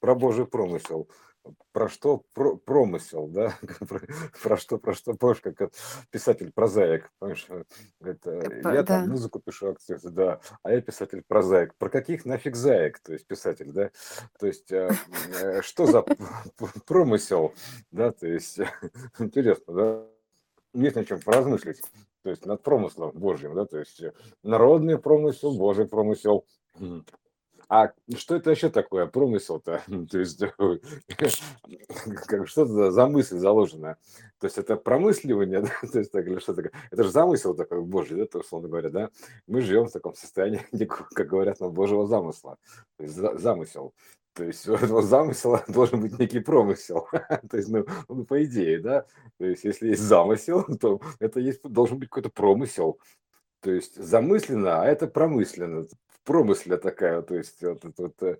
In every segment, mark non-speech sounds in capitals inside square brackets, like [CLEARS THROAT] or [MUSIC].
про Божий промысел. Про что про, промысел, да? [LAUGHS] про, про что, про что, помнишь, как писатель прозаик, помнишь, это, Э, я там Да. музыку пишу, акции, да, а я писатель прозаик. Про каких нафиг заек, то есть писатель, да? То есть э, э, что за промысел, да, то есть [LAUGHS] интересно, да? Есть над чем поразмыслить, то есть над промыслом Божьим, да, то есть э, народный промысел, Божий промысел. А что это вообще такое, промысел-то? [LAUGHS] То есть, [LAUGHS] как, что это за, мысль заложена? То есть это промысливание, [LAUGHS] да? то есть так, или что такое? Это же замысел такой Божий, да, то, условно говоря, да? Мы живем в таком состоянии, как говорят, на Божьего замысла, то есть за- замысел. То есть у этого замысла должен быть некий промысел. То есть, ну, ну, по идее, да. То есть, если есть замысел, то это есть, должен быть какой-то промысел. То есть замысленно, а это промысленно. В промысле такая, то есть вот, это вот, э,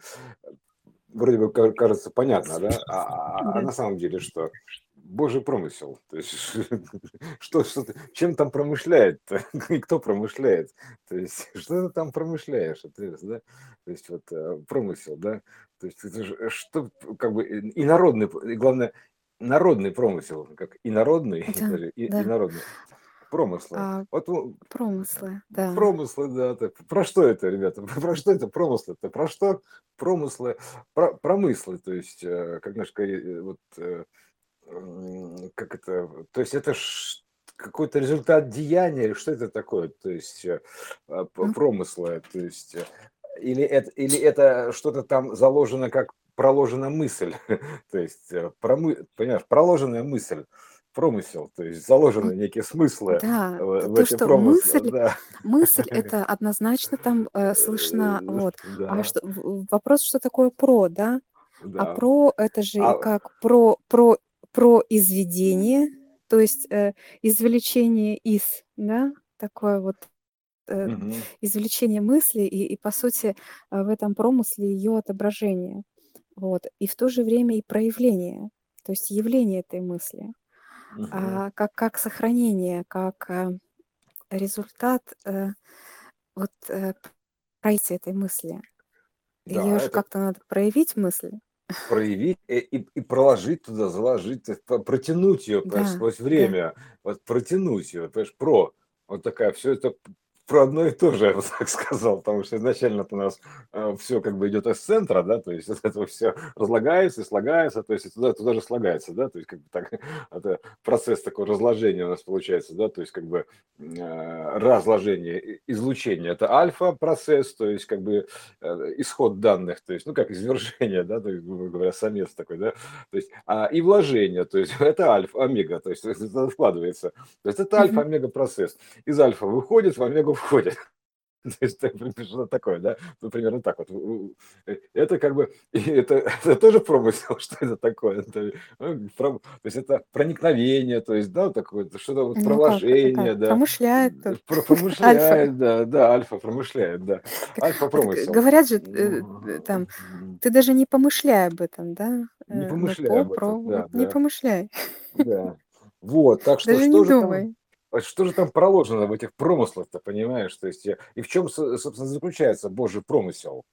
вроде бы ка- кажется понятно, да? А, а- а на самом деле что? Божий промысел. То есть [LAUGHS] что, что чем там промышляет [LAUGHS] И кто промышляет? То есть [LAUGHS] что ты там промышляешь? Интересно, да? То есть вот э, промысел, да? То есть это же э, что, как бы, и и народный, и главное, народный промысел, как и народный, Да, даже и, и да. народный. Промыслы. А, Вот промыслы, да. Промыслы, да. так Про что это, ребята? [LAUGHS] Про что это промыслы-то? Про что промыслы? Про, промыслы, то есть, э, как наш, вот, э, как это, то есть это какой-то результат деяния, или что это такое? То есть э, а, Ну, промыслы, то есть, э, или это, или это что-то там заложено как проложена мысль, [LAUGHS] то есть, э, промы, понимаешь, проложенная мысль, промысел, то есть заложены некие смыслы да, в, то, эти что промыслы, мысль, да. мысль [LAUGHS] это однозначно там э, слышно, Э, вот. А Да, что, в- вопрос, что такое про, да? А да. про это же А, как про, про, про изведение, то есть э, извлечение из, да, такое вот э, мгм, извлечение мысли и, и, по сути, э, в этом промысле ее отображение. Вот. И в то же время и проявление, то есть явление этой мысли. А, как, как сохранение, как э, результат э, вот э, проявления этой мысли. Да, Ее же это как-то надо проявить мысль. проявить и, и, и проложить туда, заложить, протянуть ее, Да, сквозь да. время, вот протянуть ее, понимаешь, про, вот такая, все это про одно и то же, я бы так сказал, потому что изначально у нас все как бы идет из центра, да, то есть вот это все разлагается и слагается, то есть и туда, туда же слагается, да, то есть как бы так, [LAUGHS] это процесс такого разложения у нас получается, да, то есть как бы э, разложение, излучение, это альфа-процесс, то есть как бы э, исход данных, то есть, ну, как извержение, [LAUGHS] да, то есть, грубо говоря, самец такой, да, то есть, а, и вложение, то есть, [LAUGHS] это альфа-омега, то есть, это вкладывается, то есть, это альфа-омега процесс, из альфа выходит, в омегу входит, [LAUGHS] то есть, так, что такое, да, ну, примерно так вот, э, это как бы, [LAUGHS] это, это тоже промысел, [LAUGHS] что это такое, это, ну, про- то есть, это проникновение, то есть, да, такое, что-то вот Ну проложение, как? да, Промышляет тут. про- Альфа. промышляет, да, да, альфа промышляет, да, альфа промысел. говорят же, э, э, там, ты даже не помышляй об этом, да? Не Э, помышляй по, об этом, да, не да, помышляй. да. Вот, так что Даже что не же думай. Что же там проложено в этих промыслах-то, понимаешь? То есть, э, и в чем, со- собственно, заключается Божий промысел?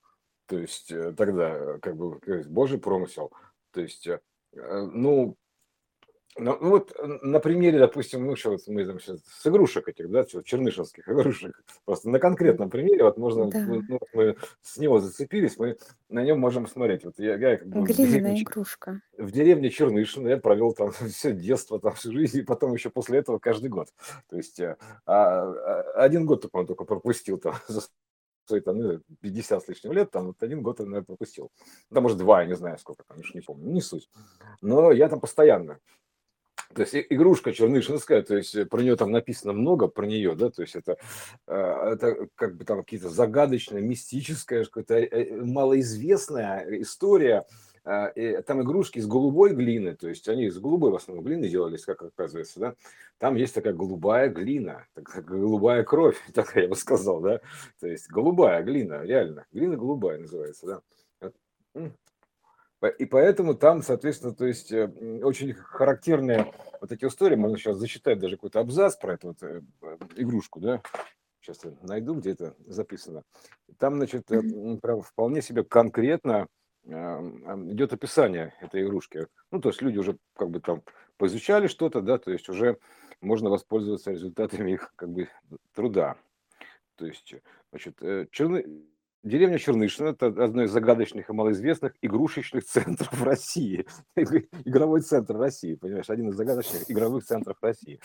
То есть, э, тогда, э, как бы, Божий промысел. То есть, ну, Ну, ну вот э, на примере, допустим, ну что вот мы там сейчас с игрушек этих, да, чернышевских игрушек, просто на конкретном примере, вот можно, ну, Да. ну, вот мы с него зацепились, мы на нем можем смотреть. Вот я, я как бы в деревне, Глиняная игрушка. в деревне Чернышино, я провел там [LAUGHS] все детство, там всю жизнь, и потом еще после этого каждый год. То есть э, а, а, один год, по-моему, только пропустил там [LAUGHS] за свои там, ну, 50 с лишним лет, там вот один год, наверное, пропустил. Да, может, два, я не знаю сколько, там, уж не помню, не суть. Но я там постоянно. То есть и- игрушка чернышинская, то есть э, про нее там написано много, про нее, да, то есть это, э, это как бы там какие-то загадочная, мистическая, какая-то э, э, малоизвестная история. А, Там игрушки из голубой глины, то есть они из голубой в основном глины делались, как оказывается, да. Там есть такая голубая глина, такая голубая кровь, [LAUGHS] такая я бы сказал, да. То есть голубая глина, реально, глина голубая называется, да. И поэтому там, соответственно, то есть э, очень характерные вот эти истории, можно сейчас зачитать даже какой-то абзац про эту вот, э, игрушку, да, сейчас я найду, где это записано. Там, значит, э, прям вполне себе конкретно идет описание этой игрушки. Ну, то есть люди уже как бы там поизучали что-то, да, то есть уже можно воспользоваться результатами их как бы труда. То есть, значит, черны... Деревня Чернышина – это одно из загадочных и малоизвестных игрушечных [LAUGHS] центров России. [LAUGHS] Игровой центр России, понимаешь, один из загадочных игровых центров России.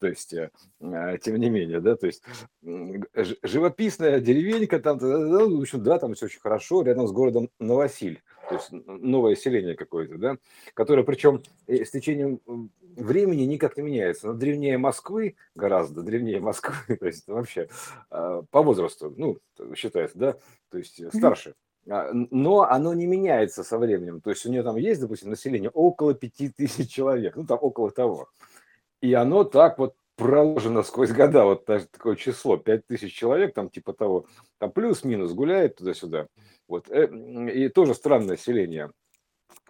То есть, э, э, тем не менее, да, то есть живописная деревенька, там, в общем, да, там все очень хорошо, рядом с городом Новосиль, то есть новое селение какое-то, да, которое причем с течением времени никак не меняется. Но древнее Москвы, гораздо древнее Москвы, [LAUGHS] то есть вообще а, по возрасту, ну, считается, да, то есть старше. А, но оно не меняется со временем. То есть у нее там есть, допустим, население около 5000 человек, ну там около того. И оно так вот проложено сквозь года, вот такое число, 5000 человек, там типа того, там плюс-минус гуляет туда-сюда. Вот. Э, и тоже странное селение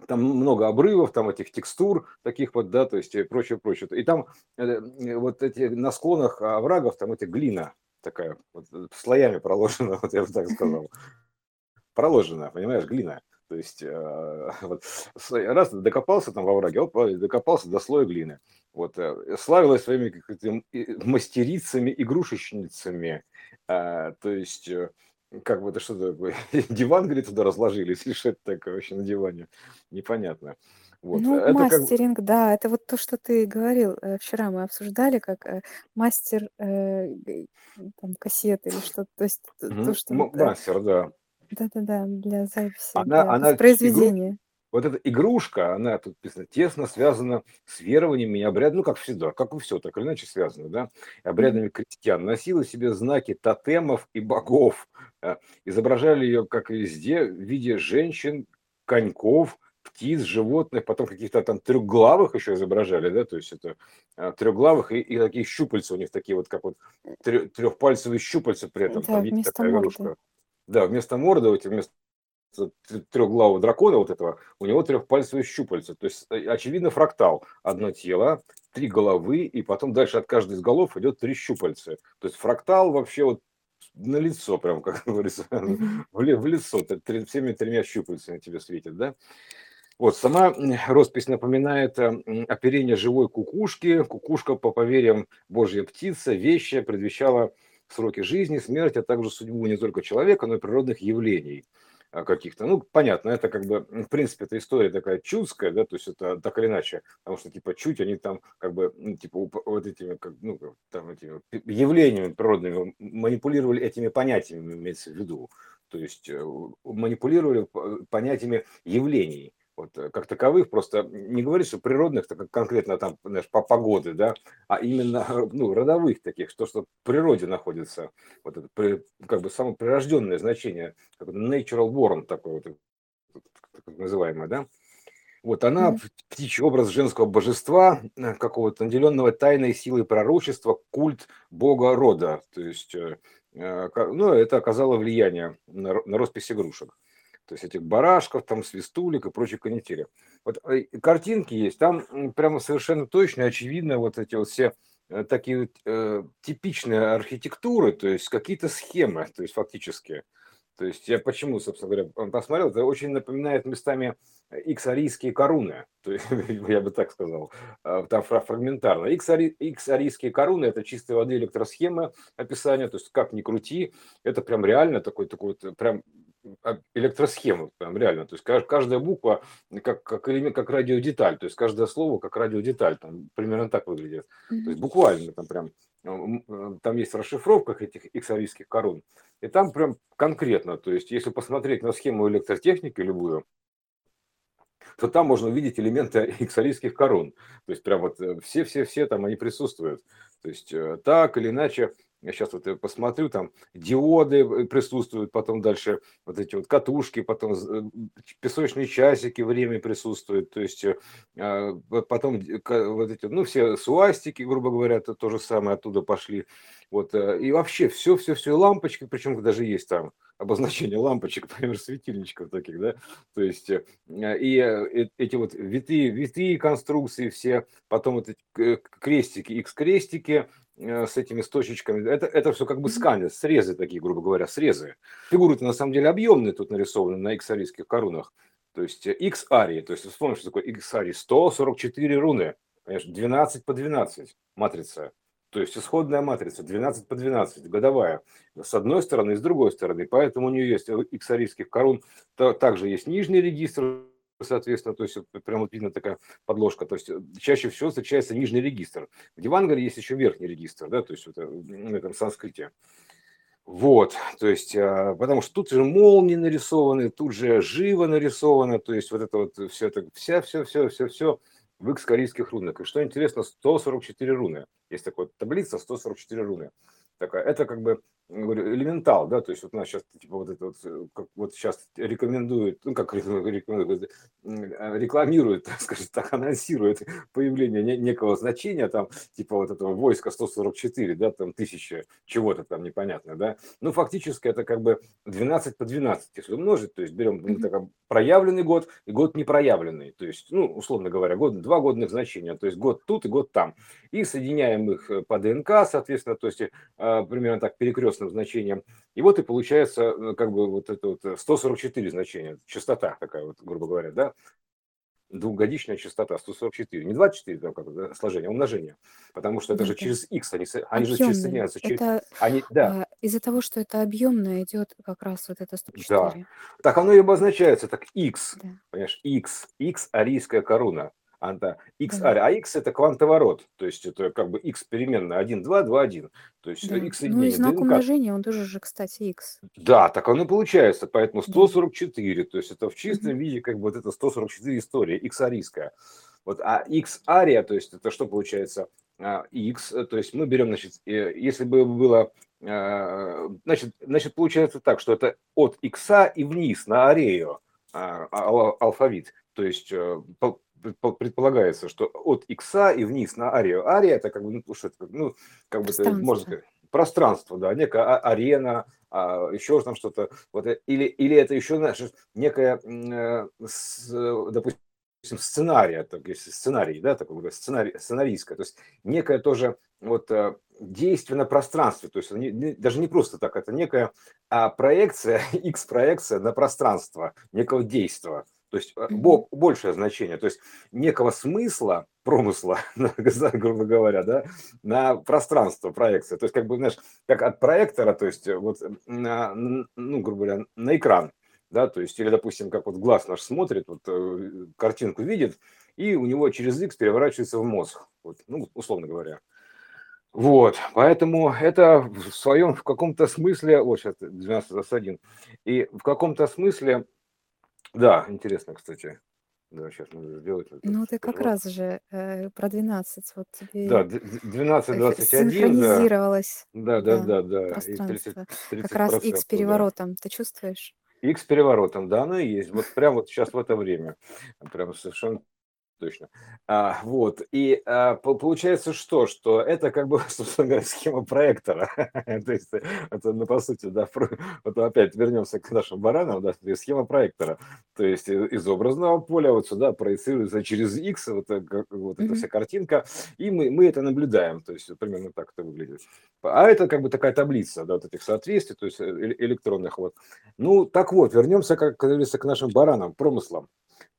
там много обрывов, там этих текстур таких вот, да, то есть и прочее, прочее. И там э, вот эти на склонах оврагов, там эти глина такая, вот, э, слоями проложена, [LAUGHS] вот я бы так сказал. Проложена, понимаешь, глина. То есть э, [LAUGHS] вот, раз докопался там во враге, оп, докопался до слоя глины. Вот, славилась своими мастерицами, игрушечницами. То есть как бы это что такое? [LAUGHS] Диван, говорит, туда разложились? Или что это такое вообще на диване? Непонятно. Вот. Ну, это мастеринг, как... да, это вот то, что ты говорил. Э, вчера мы обсуждали, как э, мастер э, там, кассеты или что-то. То есть угу. то, что... Мастер, да. Да-да-да, для записи, она, для она воспроизведения вот эта игрушка, она тут написано, тесно связана с верованиями и обрядами, ну, как всегда, как и все, так или иначе связано, да, обрядами крестьян. Носила себе знаки тотемов и богов. Да? Изображали ее, как и везде, в виде женщин, коньков, птиц, животных, потом каких-то там трехглавых еще изображали, да, то есть это а, трехглавых и, и такие щупальца у них такие вот, как вот трехпальцевые щупальца при этом, да, там есть такая морды. игрушка. Да, вместо морды, вместо трехглавого дракона вот этого, у него трехпальцевые щупальца. То есть, э, очевидно, фрактал. Одно тело, три головы, и потом дальше от каждой из голов идет три щупальца. То есть, фрактал вообще вот на лицо, прям, как [LAUGHS] говорится, в, лицо, всеми тремя щупальцами тебе светит, да? Вот, сама роспись напоминает э, оперение живой кукушки. Кукушка, по поверьям Божья птица, вещая, предвещала сроки жизни, смерти, а также судьбу не только человека, но и природных явлений. А, каких-то. Ну, понятно, это как бы, в принципе, эта история такая чудская, да, то есть это так или иначе, потому что, типа, чуть они там, как бы, ну, типа, вот этими, как, ну, там, этими явлениями природными манипулировали этими понятиями, имеется в виду, то есть э, манипулировали понятиями явлений вот, э, как таковых, просто не говорить, что природных, так конкретно там, знаешь, по погоды, да, а именно, [LAUGHS] ну, родовых таких, что, что в природе находится, вот это, как бы само прирожденное значение, как natural born такой вот, так называемое, да, вот она, mm-hmm. птичий образ женского божества, э, какого-то наделенного тайной силой пророчества, культ бога рода. То есть, э, ну, это оказало влияние на, на роспись игрушек то есть этих барашков, там свистулек и прочей канители. Вот э, картинки есть, там прямо совершенно точно, очевидно, вот эти вот все э, такие вот, э, типичные архитектуры, то есть какие-то схемы, то есть фактически. То есть я почему, собственно говоря, посмотрел, это очень напоминает местами X-арийские коруны, то есть, [LAUGHS] я бы так сказал, там фрагментарно. X-арийские коруны – это чистой воды электросхемы описания, то есть как ни крути, это прям реально такой, такой прям а, электросхему, прям реально. То есть каждая буква как, как, элемент, как радиодеталь, то есть каждое слово как радиодеталь, там примерно так выглядит. То есть буквально там прям, э, там есть в расшифровках этих иксарийских корун, и там прям конкретно, то есть если посмотреть на схему электротехники любую, то там можно увидеть элементы иксарийских корун. То есть прям вот все-все-все э, там они присутствуют. То есть э, так или иначе я сейчас вот посмотрю, там диоды э, присутствуют, потом дальше вот эти вот катушки, потом э, песочные часики, время присутствует, то есть э, а, потом вот эти, ну, все суастики, грубо говоря, это то же самое оттуда пошли. Вот, и вообще все, все, все, лампочки, причем даже есть там обозначение лампочек, [LAUGHS] например, светильничков таких, да, то есть и эти вот витые, витые конструкции все, потом вот эти крестики, x-крестики, Э, с этими точечками. Это, это все как бы сканер, срезы такие, грубо говоря, срезы. Фигуры-то на самом деле объемные тут нарисованы на иксарийских корунах. То есть x арии, то есть вспомним, что такое x арии, 144 руны, конечно, 12 по 12 матрица. То есть исходная матрица 12 по 12, годовая, с одной стороны и с другой стороны. Поэтому у нее есть x арийских корун, также есть нижний регистр, соответственно, то есть прям вот видно такая подложка, то есть чаще всего встречается нижний регистр. В Дивангаре есть еще верхний регистр, да, то есть это, в этом санскрите. Вот, то есть, а, потому что тут же молнии нарисованы, тут же живо нарисовано, то есть вот это вот все это, вся, все, все, все, все в x корейских рунах. И что интересно, 144 руны. Есть такая таблица, 144 руны. Такая, это как бы говорю, элементал, да, то есть вот у нас сейчас, типа, вот это вот, э, как вот сейчас рекомендуют, ну, как рекомендуют, э, рекламируют, скажем так, анонсируют появление некого значения, там, типа вот этого войска 144, да, там, тысяча чего-то там непонятно, да, ну, фактически это как бы 12 по 12, если умножить, то есть берем ну, так, проявленный год и год непроявленный, то есть, ну, условно говоря, год, два годных значения, то есть год тут и год там, и соединяем их э, по ДНК, соответственно, то есть примерно так перекрестно перекрестным значением. И вот и получается э, как бы вот это вот 144 э, значения, частота такая вот, грубо говоря, да, двухгодичная частота 144, не 24 там как да, сложение, а умножение, потому что это же через x, они, они же через соединяются. Через, это они, да. а, из-за того, что это объемное идет как раз вот это 104. Да. Так оно и обозначается, так x, да. понимаешь, x, x арийская корона анда x да. а x это квантоворот, то есть это как бы x переменная 1, 2, 2, 1. То есть да. x Ну и знак умножения, он тоже же, кстати, x. Да, так оно получается, поэтому 144, да. то есть это в чистом угу. виде как бы вот это 144 история, x арийская. Вот, а x ария, то есть это что получается? x, а, то есть мы берем, значит, э, если бы было, а, значит, значит, получается так, что это от x и вниз на арею а, алфавит, то есть э, предполагается, что от икса и вниз на арию. Ария это как бы, ну, что это, ну, как бы это, можно сказать, пространство, да, некая а, арена, а, еще там что-то, вот, э, или, или это еще, знаешь, некая, э, допустим, сценария, так, если сценарий, да, такой сценарий, сценарийское, то есть некое тоже вот э, действие на пространстве, то есть не, не, даже не просто так, это некая а, проекция, [LAUGHS] X-проекция на пространство, некого действия. То есть mm-hmm. большее значение, то есть некого смысла, промысла, [LAUGHS] грубо говоря, да, на пространство проекции. То есть, как бы, знаешь, как от проектора, то есть, вот, на, ну, грубо говоря, на экран, да, то есть, или, допустим, как вот глаз наш смотрит, вот э, картинку видит, и у него через X переворачивается в мозг, вот, ну, условно говоря. Вот, поэтому это в своем, в каком-то смысле, вот сейчас 12 и в каком-то смысле да, интересно, кстати. Да, сейчас надо сделать. Ну, ты как раз же э, про 12, вот тебе Да, 12, 21, да. синхронизировалось, Да, да, да, да, да. И 30, пространство. Как раз X процентов, да. переворотом, ты чувствуешь? X переворотом, да, оно и есть. Вот прямо вот сейчас в это время. Прям совершенно точно. А, вот, и а, получается что? Что это как бы, [LAUGHS] собственно говоря, схема проектора. [LAUGHS] То есть, это, ну, по сути, да, вот опять вернемся к нашим баранам, да, схема проектора. То есть, из образного поля вот сюда проецируется через X вот, э, вот эта вся картинка, и мы, мы это наблюдаем. То есть, примерно так это выглядит. А это как бы такая таблица, да, вот этих соответствий, то есть э, электронных вот. Ну, так вот, вернемся, как говорится, к нашим баранам, промыслам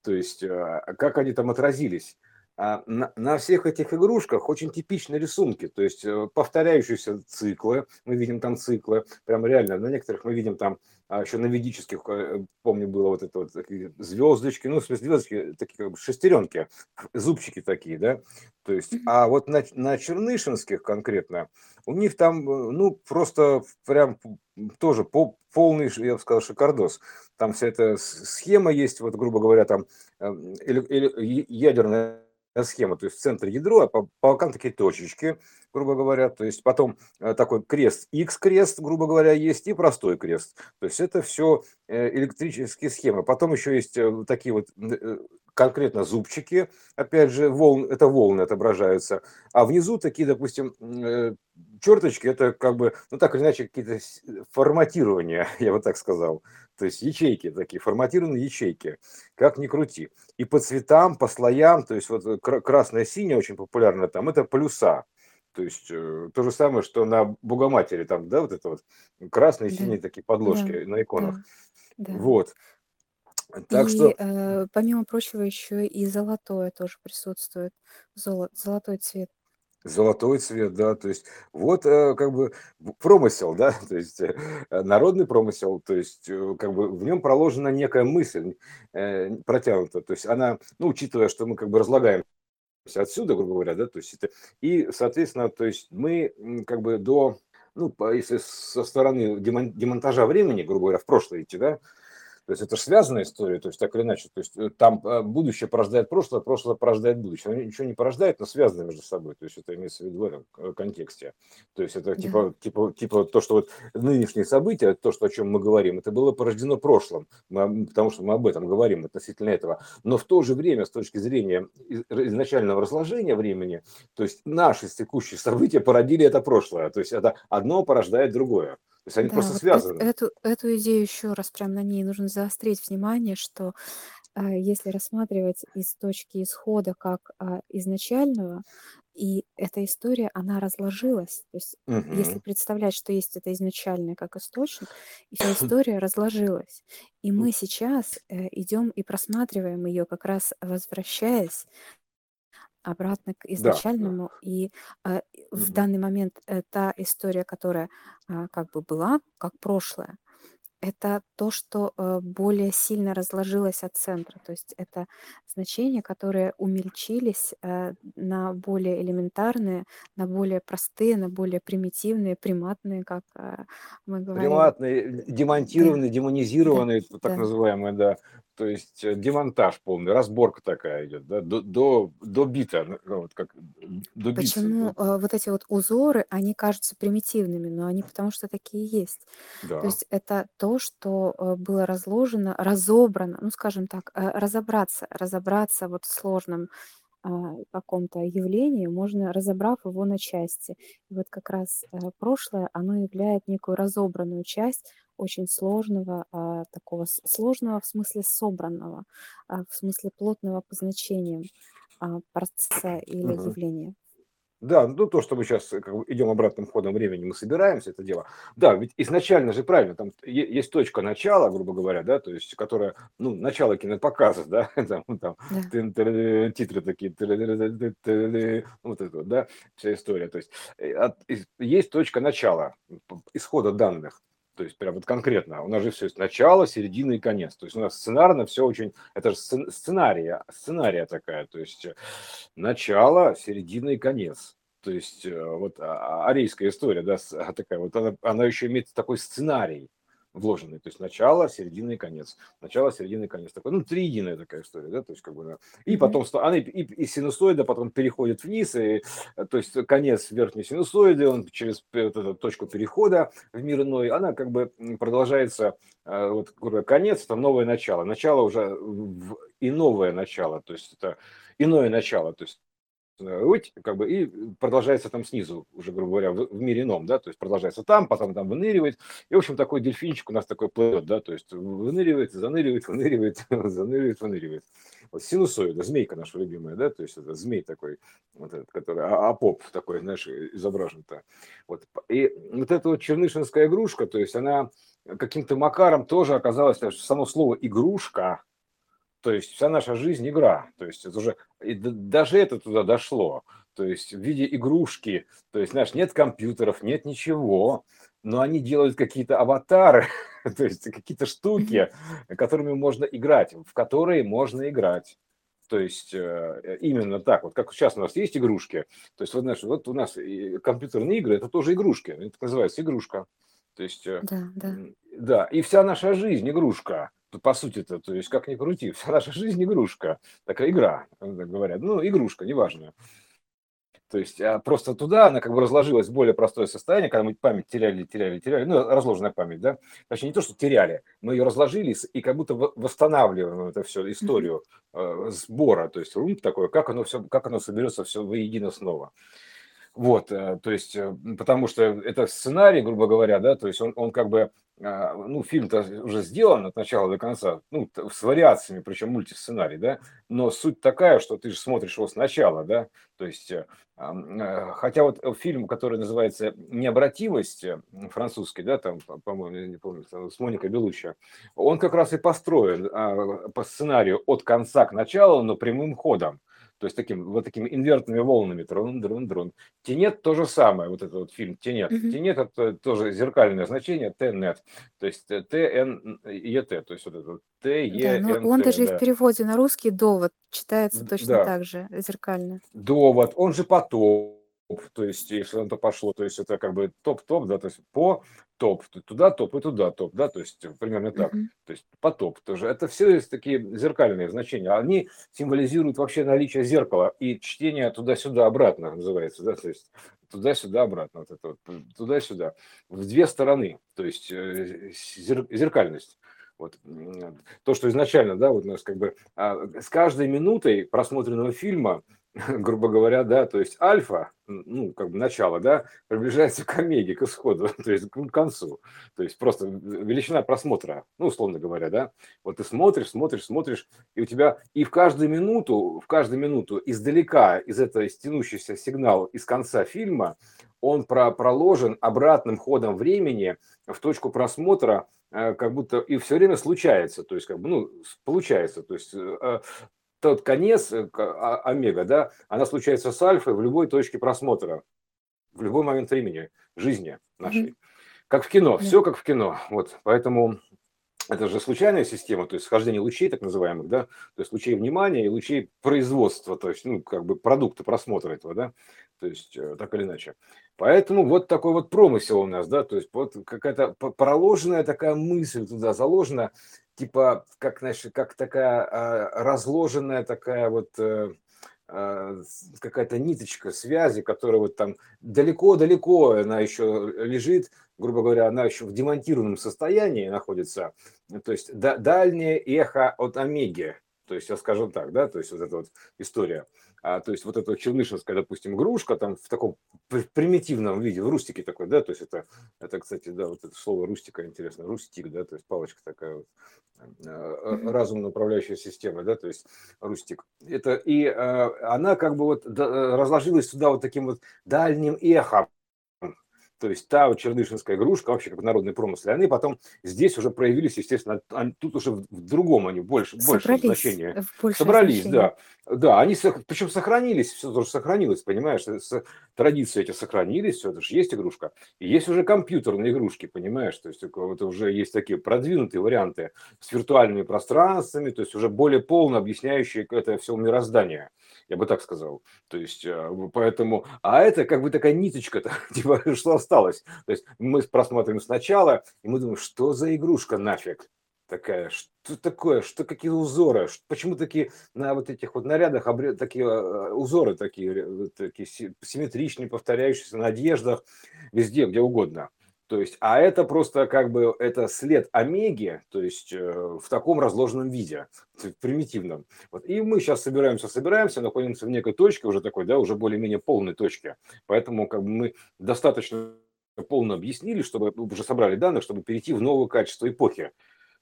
то есть а, как они там отразились. А на, на всех этих игрушках очень типичные рисунки, то есть э, повторяющиеся циклы, мы видим там циклы, прям реально, на некоторых мы видим там, а еще на ведических, э, помню, было вот это вот такие звездочки, ну, в смысле, звездочки, такие как бы шестеренки, зубчики такие, да, то есть, а вот на, на чернышинских конкретно, у них там, э, ну, просто прям тоже по, полный, я бы сказал, шикардос. Там вся эта схема есть, вот, грубо говоря, там или, или ядерная схема, то есть в центре ядро, а по, по бокам такие точечки, грубо говоря, то есть потом э, такой крест, X-крест, грубо говоря, есть и простой крест. То есть это все э, электрические схемы. Потом еще есть такие вот конкретно зубчики, опять же, волн, это волны отображаются, а внизу такие, допустим, э, черточки, это как бы, ну так или иначе, какие-то форматирования, [LAUGHS] я бы так сказал. То есть ячейки такие, форматированные ячейки, как ни крути. И по цветам, по слоям, то есть вот красное синее очень популярно там, это плюса. То есть э, то же самое, что на Богоматери, там, да, вот это вот красные и синие такие подложки да, на иконах. Да, да. Вот. Так И, что э, помимо прочего, еще и золотое тоже присутствует, золо золотой цвет. Золотой цвет, да, то есть вот, э, как бы промысел, да, [LAUGHS] то есть, э, народный промысел, то есть, э, как бы в нем проложена некая мысль, протянута, то есть она, ну, учитывая, что мы как бы разлагаемся отсюда, грубо говоря, да, то есть это и, соответственно, то есть мы как бы до, ну, если со стороны демон- демонтажа времени, грубо говоря, в прошлое идти, да, то есть это же связанная история, то есть так или иначе. То есть э, там э, будущее порождает прошлое, прошлое порождает будущее. Оно ничего не порождает, но связано между собой. То есть это имеется в виду в этом э, контексте. То есть это Да, типа, типа, типа то, что вот нынешние события, то, что, о чем мы говорим, это было порождено прошлым, мы потому что мы об этом говорим относительно этого. Но в то же время, с точки зрения из- изначального разложения времени, то есть наши текущие события породили это прошлое. То есть это одно порождает другое. То есть они да, просто вот эт связаны. эту эту идею еще раз прям на ней нужно заострить внимание, что, а, если рассматривать из точки исхода как, а, изначального, и эта история, она разложилась. То есть если Мгм. представлять, что есть это изначальное как источник, и вся [LAUGHS] история разложилась. И мы сейчас, э, идем и просматриваем ее, как раз возвращаясь обратно к Да, да. изначальному. И, и в данный момент, э, та история, которая, а, как бы была, как прошлое, это то, что, э, более сильно разложилось от центра. То есть это значения, которые умельчились, э, на более элементарные, на более простые, на более примитивные, приматные, как, а, мы говорим. Приматный, Да, демонтированный, да, демонизированный, т [LAUGHS] так да. называемый, да. То есть, э, демонтаж полный, разборка такая идет, да, до до до бита, ну, вот как, добиться, Почему, да. э, вот эти вот узоры, они кажутся примитивными, но они потому что такие есть. То Да. есть это то, что, э, было разложено, разобрано, ну, скажем так, разобраться разобраться вот в сложном, каком-то явлении можно, разобрав его на части. И вот как раз, э, прошлое, оно являет некую разобранную часть очень сложного, а, такого сложного в смысле собранного, а, в смысле плотного по значениям, а, процесса или Мгм. явления. Да, ну то, что мы сейчас как бы идем обратным ходом времени, мы собираемся это дело. Да, ведь изначально же правильно, там есть точка начала, грубо говоря, да, то есть, которая, ну, начало кинопоказа, [LAUGHS] да, там, ну, там Да. титры такие, вот это вот, да, вся история. То есть э, есть точка начала, исхода данных. То есть прям вот конкретно, у нас же все есть начало, середина и конец. То есть у нас сценарно все очень, это же сцен- сценария, сценария такая, то есть э, начало, середина и конец. То есть э, вот а- а- арийская история, да, а, такая вот, она, она еще имеет такой сценарий вложенный, то есть начало, середина и конец. Начало, середина и конец. Такой, ну, триединая такая история, да, то есть как бы, да. и потом, она и, и, и синусоида потом переходит вниз, и, то есть конец верхней синусоиды, он через вот эту точку перехода в мир иной, она как бы продолжается, э, вот конец, это новое начало, начало уже в, и новое начало, то есть это иное начало, то есть как бы, и продолжается там снизу, уже, грубо говоря, в, в мире ином, да, то есть продолжается там, потом там выныривает, и, в общем, такой дельфинчик у нас такой плывет, да, то есть выныривает, заныривает, выныривает, [LAUGHS] заныривает, выныривает. Вот синусоида, змейка наша любимая, да, то есть это змей такой, вот этот, который, а, апоп такой, знаешь, изображен-то. Вот. И вот эта вот чернышинская игрушка, то есть она каким-то макаром тоже оказалась, само слово игрушка, то есть вся наша жизнь игра. То есть это уже и даже это туда дошло. То есть в виде игрушки. То есть, знаешь, нет компьютеров, нет ничего, но они делают какие-то аватары, [LAUGHS] то есть какие-то штуки, которыми можно играть, в которые можно играть. То есть э, именно так, вот как сейчас у нас есть игрушки, то есть вот, знаешь, вот у нас компьютерные игры, это тоже игрушки, это называется игрушка. То есть, э, Да, да. да, и вся наша жизнь игрушка. Т- По сути-то, то есть как ни крути, вся [LAUGHS] наша жизнь игрушка. Такая игра, так говорят. Ну, игрушка, неважно. То есть а просто туда она как бы разложилась в более простое состояние, когда мы память теряли, теряли, теряли, ну, разложенная память, да. Точнее, не то, что теряли, мы ее разложили и как будто во- восстанавливаем это все, историю э, сбора, то есть рум такой, как оно все, как оно соберется все воедино снова. Вот, э, то есть, э, потому что это сценарий, грубо говоря, да, то есть он, он как бы, а, ну, фильм-то уже сделан от начала до конца, ну, с вариациями, причем мультисценарий, да, но суть такая, что ты же смотришь его сначала, да, то есть, хотя вот фильм, который называется «Необратимость», французский, да, там, по-моему, я не помню, с Моникой Белуччи, он как раз и построен а, по сценарию от конца к началу, но прямым ходом то есть таким, вот такими инвертными волнами, трун, друн, друн. Тенет то же самое, вот этот вот фильм Тенет. Угу. Тенет это тоже зеркальное значение, Тенет, то есть Т, Н, Е, Т, то есть вот это Т, Е, да, но он даже да. в переводе на русский довод читается точно да. так же, зеркально. Довод, он же потом то есть если то пошло, то есть это как бы топ-топ, да, то есть по топ, туда топ и туда топ, да, то есть примерно так, mm-hmm. то есть по топ тоже. Это все есть такие зеркальные значения, они символизируют вообще наличие зеркала и чтение туда-сюда обратно называется, да, то есть туда-сюда обратно, вот это вот, туда-сюда, в две стороны, то есть э, зеркальность. Вот. То, что изначально, да, вот у нас как бы а, с каждой минутой просмотренного фильма [LAUGHS] грубо говоря, да, то есть альфа, ну, как бы начало, да, приближается к омеге, к исходу, [LAUGHS] то есть к концу. То есть просто величина просмотра, ну, условно говоря, да. Вот ты смотришь, смотришь, смотришь, и у тебя и в каждую минуту, в каждую минуту издалека, из этого стянущийся сигнал из конца фильма, он про проложен обратным ходом времени в точку просмотра, э, как будто и все время случается, то есть как бы, ну, получается, то есть э, тот конец, э, а, омега, да, она случается с альфой в любой точке просмотра, в любой момент времени, жизни нашей. Mm-hmm. Как в кино, все как в кино. Вот, поэтому это же случайная система, то есть схождение лучей, так называемых, да, то есть лучей внимания и лучей производства, то есть, ну, как бы продукта просмотра этого, да, то есть э, так или иначе. Поэтому вот такой вот промысел у нас, да, то есть вот какая-то проложенная такая мысль туда заложена, типа, как, знаешь, как такая а, разложенная такая вот э, а, какая-то ниточка связи, которая вот там далеко-далеко она еще лежит, грубо говоря, она еще в демонтированном состоянии находится, то есть дальнее эхо от Омеги, то есть, я скажу так, да, то есть вот эта вот история. А, то есть вот эта чернышинская, допустим, игрушка там в таком примитивном виде, в рустике такой, да, то есть это, это, кстати, да, вот это слово рустика интересно, рустик, да, то есть палочка такая вот, э, разумно управляющая система, да, то есть рустик. Это, и э, она как бы вот разложилась туда вот таким вот дальним эхом, то есть та вот чернышинская игрушка, вообще как народный промысел, они потом здесь уже проявились, естественно, они, тут уже в другом они больше, больше значения. Собрались, значение. да. Да, они, причем сохранились, все тоже сохранилось, понимаешь, традиции эти сохранились, все это же есть игрушка. И есть уже компьютерные игрушки, понимаешь, то есть вот уже есть такие продвинутые варианты с виртуальными пространствами, то есть уже более полно объясняющие это все мироздание я бы так сказал. То есть, э, поэтому, а это как бы такая ниточка-то, [LAUGHS] типа, что осталось. То есть мы просматриваем сначала, и мы думаем, что за игрушка нафиг такая, что такое, что какие узоры, почему такие на вот этих вот нарядах такие э, узоры такие, такие симметричные, повторяющиеся на одеждах, везде, где угодно. То есть, а это просто как бы это след омеги, то есть э, в таком разложенном виде, примитивном. Вот. И мы сейчас собираемся, собираемся, находимся в некой точке уже такой, да, уже более-менее полной точке. Поэтому как бы мы достаточно полно объяснили, чтобы уже собрали данных, чтобы перейти в новое качество эпохи.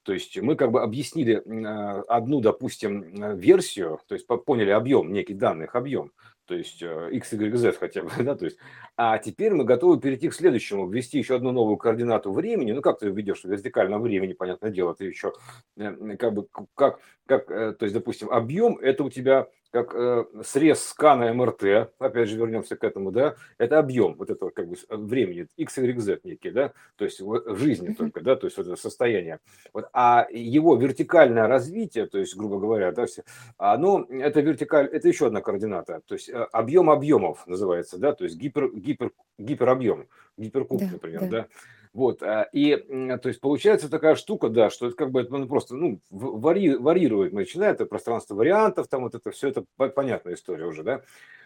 То есть мы как бы объяснили а, одну, допустим, версию, то есть поняли объем, некий данных объем, то есть э, x, y, z хотя бы, [LAUGHS] да, то есть, а теперь мы готовы перейти к следующему, ввести еще одну новую координату времени, ну, как ты введешь в вертикальном времени, понятное дело, ты еще, э, как бы, как, как, э, то есть, допустим, объем, это у тебя как э, срез скана МРТ, опять же вернемся к этому, да, это объем вот этого как бы времени, x, y, z некий, да, то есть в жизни только, да, то есть вот это состояние. Вот, а его вертикальное развитие, то есть, грубо говоря, да, все, оно, это вертикаль, это еще одна координата, то есть э, объем объемов называется, да, то есть гипер, гипер, гиперобъем, гиперкуб, да, например, да. да вот, а, и, то есть, получается такая штука, да, что это как бы это просто, ну, вари, варьирует, начинает это пространство вариантов, там вот это все, это понятная история уже, да.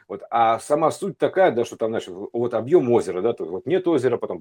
Вот, а сама суть такая, да, что там, значит, вот объем озера, да, то вот нет озера, потом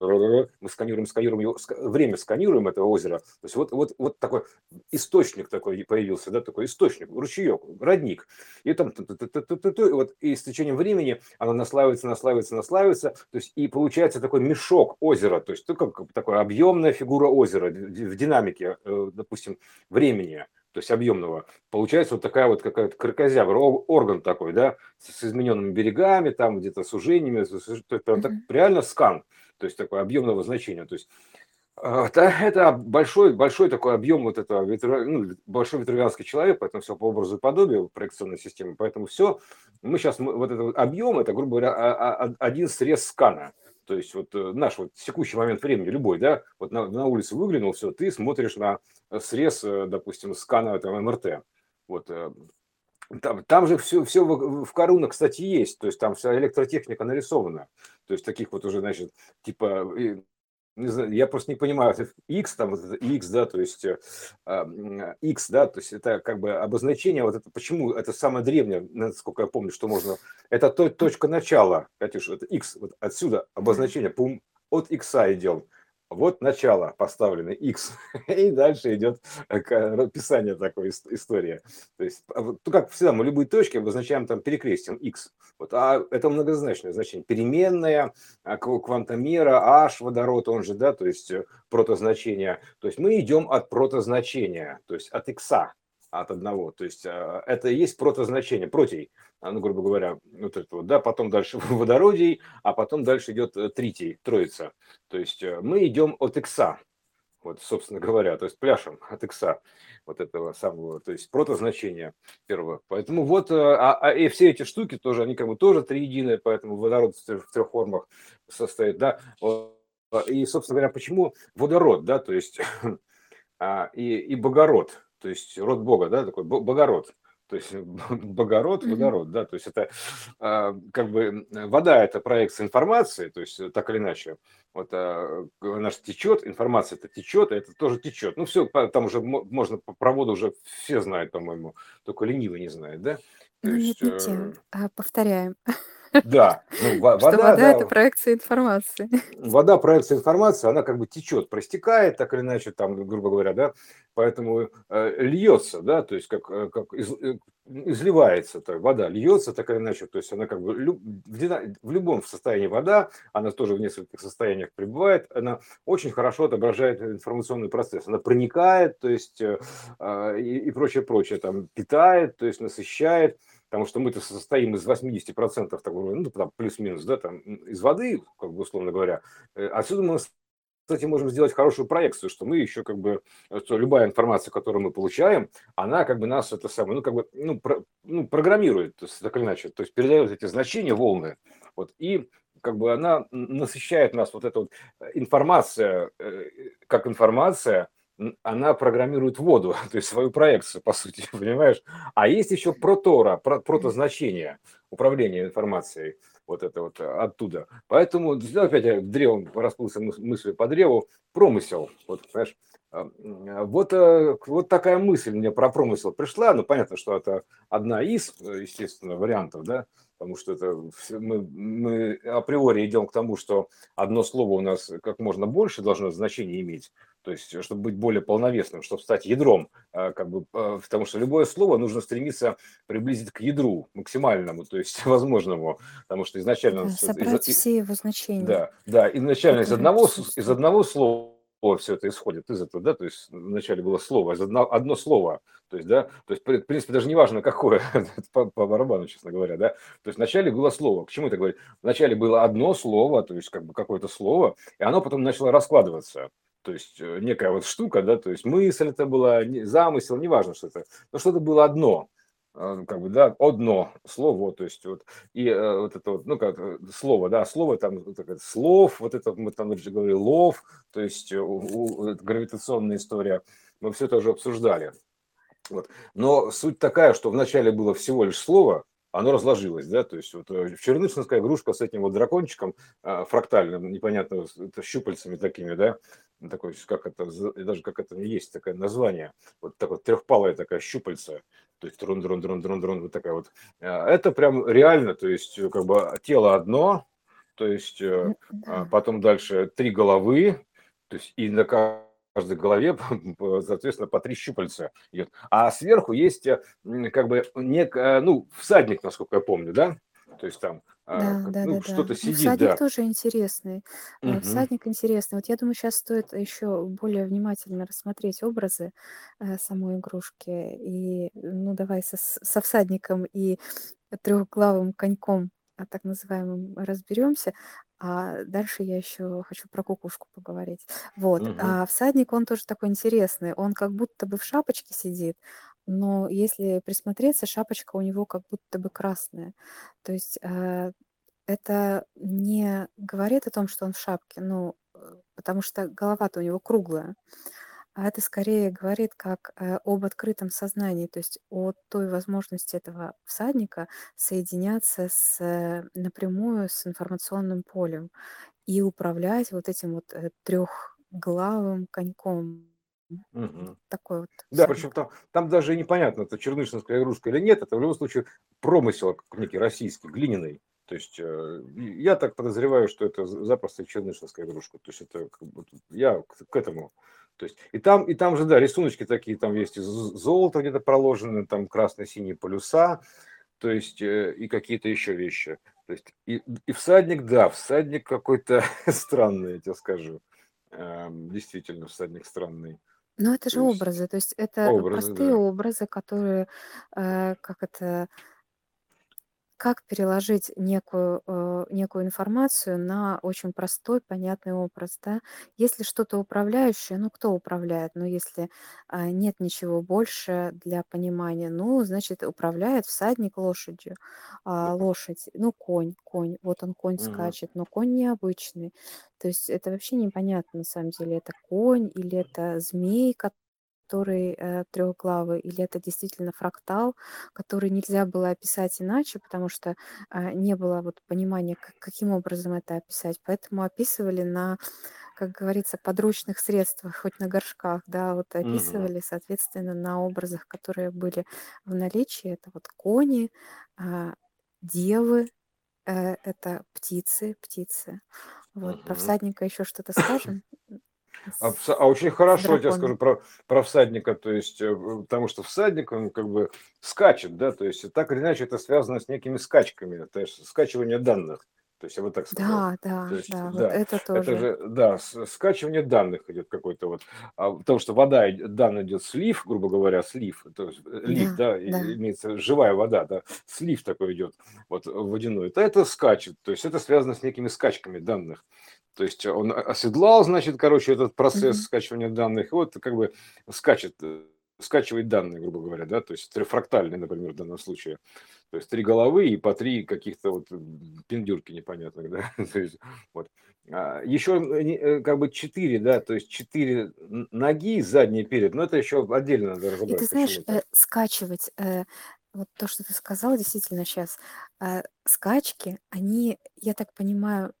мы сканируем, сканируем его, время сканируем этого озера. То есть вот, вот, вот такой источник такой появился, да, такой источник, ручеек, родник. И там, вот, и с течением времени оно наслаивается, наслаивается, наслаивается, то есть и получается такой мешок озера, то есть как, такая объемная фигура озера в динамике, э, допустим, времени то есть объемного, получается вот такая вот какая-то кракозябра, орган такой, да, с измененными берегами, там где-то сужениями, то есть прям так, реально скан то есть такое объемного значения. То есть а, это большой, большой такой объем вот этого ну, большой ветровианский человек, поэтому все по образу и подобию проекционной системы. Поэтому все, мы сейчас, вот этот объем, это, грубо говоря, а, а, один срез скана. То есть вот э, наш вот текущий момент времени, любой, да, вот на, на улице выглянул, все, ты смотришь на срез, э, допустим, скана этого МРТ. Вот э, там, там же все, все в, в Коруна, кстати, есть. То есть там вся электротехника нарисована. То есть таких вот уже, значит, типа, я просто не понимаю, X, там, X, да, то есть э, X, да, то есть это как бы обозначение, вот это, почему это самое древнее, насколько я помню, что можно, это то, точка начала, Катюш, это X, вот отсюда обозначение, пум, от X идем. Вот начало поставлено X, [LAUGHS] и дальше идет описание такой истории. То есть, а ну, как всегда, мы любые точки обозначаем там перекрестием X. Вот, а это многозначное значение. Переменная, а, квантомера, H, водород, он же, да, то есть э, протозначение. То есть мы идем от протозначения, то есть от X от одного. То есть а, это и есть протозначение, протей, а, ну, грубо говоря, вот это вот, да, потом дальше [LAUGHS] водородий, а потом дальше идет э, тритий, троица. То есть э, мы идем от икса, вот, собственно говоря, то есть пляшем от икса, вот этого самого, то есть протозначения первого. Поэтому вот, э, а, а и все эти штуки тоже, они как бы тоже триединые, поэтому водород в трех формах состоит, да. И, собственно говоря, почему водород, да, то есть [LAUGHS] а, и, и богород, то есть род Бога, да, такой Богород. То есть [LAUGHS] Богород, водород, да, то есть это а, как бы вода – это проекция информации, то есть так или иначе, вот а, она же течет, информация это течет, а это тоже течет. Ну все, там уже можно про воду уже все знают, по-моему, только ленивый не знает, да? То Ну, нет, не те. э, А, повторяем, [LAUGHS] да, ну, что вода, вода– это да, проекция информации. вода, проекция информации, она как бы течет, простекает, так или иначе, там, грубо говоря, да, поэтому э, льется, да, то есть как, э, как из, э, изливается, то вода льется, так или иначе, то есть она как бы люб, в, дина, в любом состоянии вода, она тоже в нескольких состояниях пребывает, она очень хорошо отображает информационный процесс, она проникает, то есть э, э, и, и прочее, прочее, там питает, то есть насыщает, потому что мы-то состоим из 80%, так, ну, там, плюс-минус, да, там, из воды, как бы, условно говоря. Э, отсюда мы кстати, можем сделать хорошую проекцию, что мы еще как бы, что любая информация, которую мы получаем, она как бы нас это самое, ну как бы, ну, про, ну программирует, то есть, так или иначе, то есть передает эти значения, волны, вот, и как бы она насыщает нас, вот эта вот информация, э, как информация, она программирует воду, [LAUGHS] то есть свою проекцию, по сути, [LAUGHS] понимаешь? А есть еще протора, про, протозначение управления информацией, вот это вот оттуда. Поэтому, опять я древом расплылся мыслью по древу, промысел, вот, понимаешь? А, вот, э, вот такая мысль мне про промысел пришла, ну, понятно, что это одна из, естественно, вариантов, да, потому что это мы, мы априори идем к тому, что одно слово у нас как можно больше должно значение иметь, то есть чтобы быть более полновесным, чтобы стать ядром, а, как бы, а, потому что любое слово нужно стремиться приблизить к ядру максимальному, то есть [LAUGHS] возможному, потому что изначально... Да, собрать из, все его значения. Да, да, изначально из одного, из одного слова все это исходит из этого, да, то есть вначале было слово, из одно, одно слово, то есть, да, то есть, в принципе, даже не важно, какое, [LAUGHS] по, по барабану, честно говоря, да, то есть вначале было слово, к чему это говорит? Вначале было одно слово, то есть, как бы какое-то слово, и оно потом начало раскладываться, то есть э, некая вот штука, да, то есть мысль это была, замысел, неважно что это, но что-то было одно, э, как бы, да, одно слово, то есть вот, и э, вот это вот, ну, как слово, да, слово там, слов, вот это мы там уже говорили, лов, то есть у, у, гравитационная история, мы все это уже обсуждали. Вот. Но суть такая, что вначале было всего лишь слово, оно разложилось, да, то есть вот э, чернышинская игрушка с этим вот дракончиком э, фрактальным, непонятно, это щупальцами такими, да, такой, как это, даже как это есть такое название, вот такое трехпалая такая щупальца, то есть трон, дрон, дрон, дрон, дрон, вот такая вот. А, это прям реально, то есть как бы тело одно, то есть э, а потом дальше три головы, то есть и на каждой голове, [LAUGHS] соответственно, по три щупальца идет. А сверху есть как бы нек, ну, всадник, насколько я помню, да? То есть там да, да, ну, да, что-то да. Ну, сидит, всадник да. тоже интересный. Э, Мгм. Всадник интересный. Вот я думаю, сейчас стоит еще более внимательно рассмотреть образы э, самой игрушки. И, ну, давай со, с- со всадником и трехглавым коньком, а, так называемым, разберемся. А дальше я еще хочу про кукушку поговорить. Вот. Мгм. А всадник, он тоже такой интересный. Он как будто бы в шапочке сидит, но если присмотреться, шапочка у него как будто бы красная. То есть э, это не говорит о том, что он в шапке, ну, э, потому что голова-то у него круглая, а это скорее говорит как э, об открытом сознании, то есть о той возможности этого всадника соединяться с, напрямую с информационным полем и управлять вот этим вот трехглавым коньком. Мгм. такой вот Да, причем там, там даже непонятно, это чернышинская игрушка или нет, это в любом случае промысел некий российский, глиняный. То есть э, я так подозреваю, что это за- запросто чернышинская игрушка. То есть это я к, этому. То есть и там, и там же, да, рисуночки такие, там есть и з- золото где-то проложено, там красно-синие полюса, то есть э, и какие-то еще вещи. То есть и, и всадник, да, всадник какой-то [LAUGHS] странный, я тебе скажу. Эм, Действительно, всадник странный. Но это То же есть образы, то есть это образы, простые да. образы, которые, э, как это, как переложить некую, э, некую информацию на очень простой, понятный образ, да? Если что-то управляющее, ну кто управляет? Ну если а, нет ничего больше для понимания, ну значит управляет всадник лошадью, а, лошадь, ну конь, конь, вот он конь Мгм. скачет, но конь необычный. То есть это вообще непонятно на самом деле, это конь или это змей, который э, трехглавый, или это действительно фрактал, который нельзя было описать иначе, потому что а, не было вот понимания, как- каким образом это описать. Поэтому описывали на, как говорится, подручных средствах, хоть на горшках, да, вот описывали, соответственно, на образах, которые были в наличии. Это вот кони, а, девы, э, это птицы, птицы. Вот про Мгм. всадника еще что-то скажем? [COUGHS] А, а очень хорошо я тебе скажу про, про всадника, то есть, э, потому что всадник, он как бы скачет, да, то есть так или иначе это связано с некими скачками, то есть скачивание данных, то есть я бы так сказал. Да, То да, есть, да, вот да, это это тоже. же, да, скачивание данных идет какой-то вот, а, потому что вода, данный идет слив, грубо говоря, слив, то есть э, Да, лив, да, да. имеется живая вода, да, слив такой идет, вот водяной, то это скачет, то есть это связано с некими скачками данных. То есть он оседлал, значит, короче, этот процесс Мгм. скачивания данных, и вот как бы скачет, э, скачивает данные, грубо говоря, да, то есть трифрактальный, например, в данном случае. То есть три головы и по три каких-то вот м, пиндюрки непонятных, [LAUGHS] да. То есть, вот. А, Еще э, э, как бы четыре, да, то есть четыре ноги, задний и перед, но это еще отдельно надо И ты разобрать, знаешь, э, скачивать, э, вот то, что ты сказала, действительно сейчас, скачки, они, я так понимаю,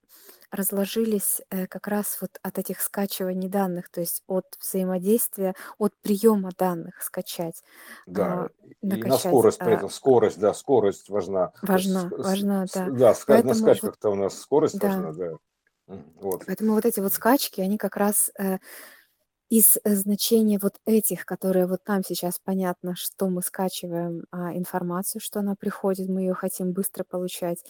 разложились э, как раз вот от этих скачиваний данных, то есть от взаимодействия, от приема данных скачать, Да, а, и на накачать. скорость при а, этом, скорость, да, скорость важна. То есть, Важна, важна, да. да, ска- на Поэтому вот, скачках-то у нас скорость да, важна, да. Вот. поэтому вот эти вот скачки, они как раз э, из э, значения вот этих, которые вот нам сейчас понятно, что мы скачиваем а, информацию, что она приходит, мы ее хотим быстро получать.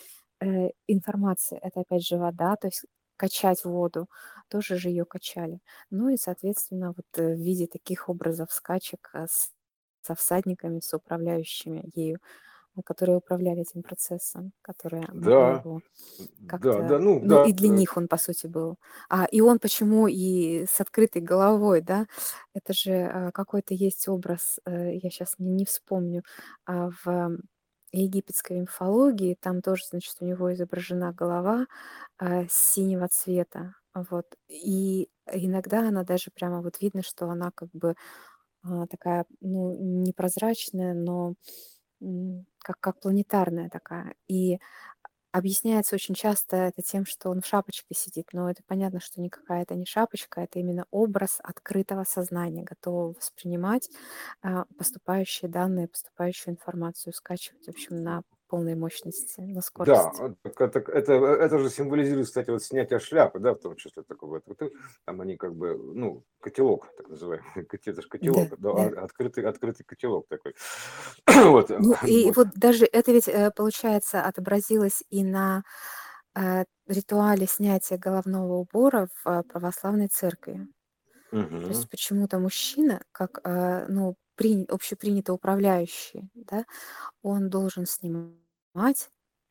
Э, информация– это опять же вода, то есть качать воду, тоже же ее качали. Ну и, соответственно, вот э, в виде таких образов скачек а, с- со всадниками, с управляющими ею, которые управляли этим процессом, которые Да, его да, да, ну ну и да, для э, них он, по сути, был. А, и он почему и с открытой головой, да? Это же какой-то есть образ, э, я сейчас не, не вспомню, а в египетской мифологии там тоже, значит, у него изображена голова а, синего цвета, вот. И иногда она даже прямо вот видно, что она как бы а, такая, ну, непрозрачная, но как, как планетарная такая. И Объясняется очень часто это тем, что он в шапочке сидит, но это понятно, что никакая это не шапочка, это именно образ открытого сознания, готового воспринимать а, поступающие данные, поступающую информацию, скачивать, в общем, на полной мощности, на Да, скорости. а, так это, это, это же символизирует, кстати, вот снятие шляпы, да, в том числе такого. вот, вот, Там они как бы, ну, котелок, так называемый, [LAUGHS] это же Да, котелок, да, да. а- открытый, открытый котелок такой. [CLEARS THROAT] Вот, э, Ну и вот, вот даже это ведь, э, получается, отобразилось и на э, ритуале снятия головного убора в православной церкви. То есть почему-то мужчина, как, ну, общепринято управляющий, да, он должен снимать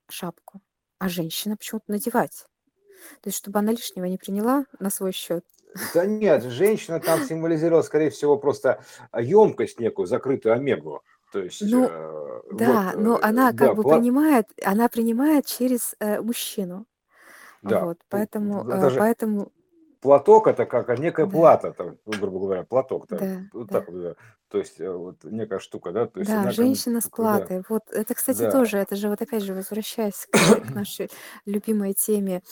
шапку, а женщина почему-то надевать. То есть чтобы она лишнего не приняла на свой счет. Да нет, женщина там символизировала, скорее всего, просто емкость некую, закрытую омегу. То есть, Ну, э, вот, да, но э, она как да, бы пла- принимает, она принимает через э, мужчину. да, Вот, поэтому, это э, поэтому, платок это как некая да, плата, там, ну, грубо говоря, платок, да, да, вот да. так вот. То есть, э, вот некая штука, да, то есть Да, она как бы, женщина с да, платой. Вот это, кстати, да, тоже, это же вот опять же возвращаясь к, ш- к [COUGHS] нашей любимой теме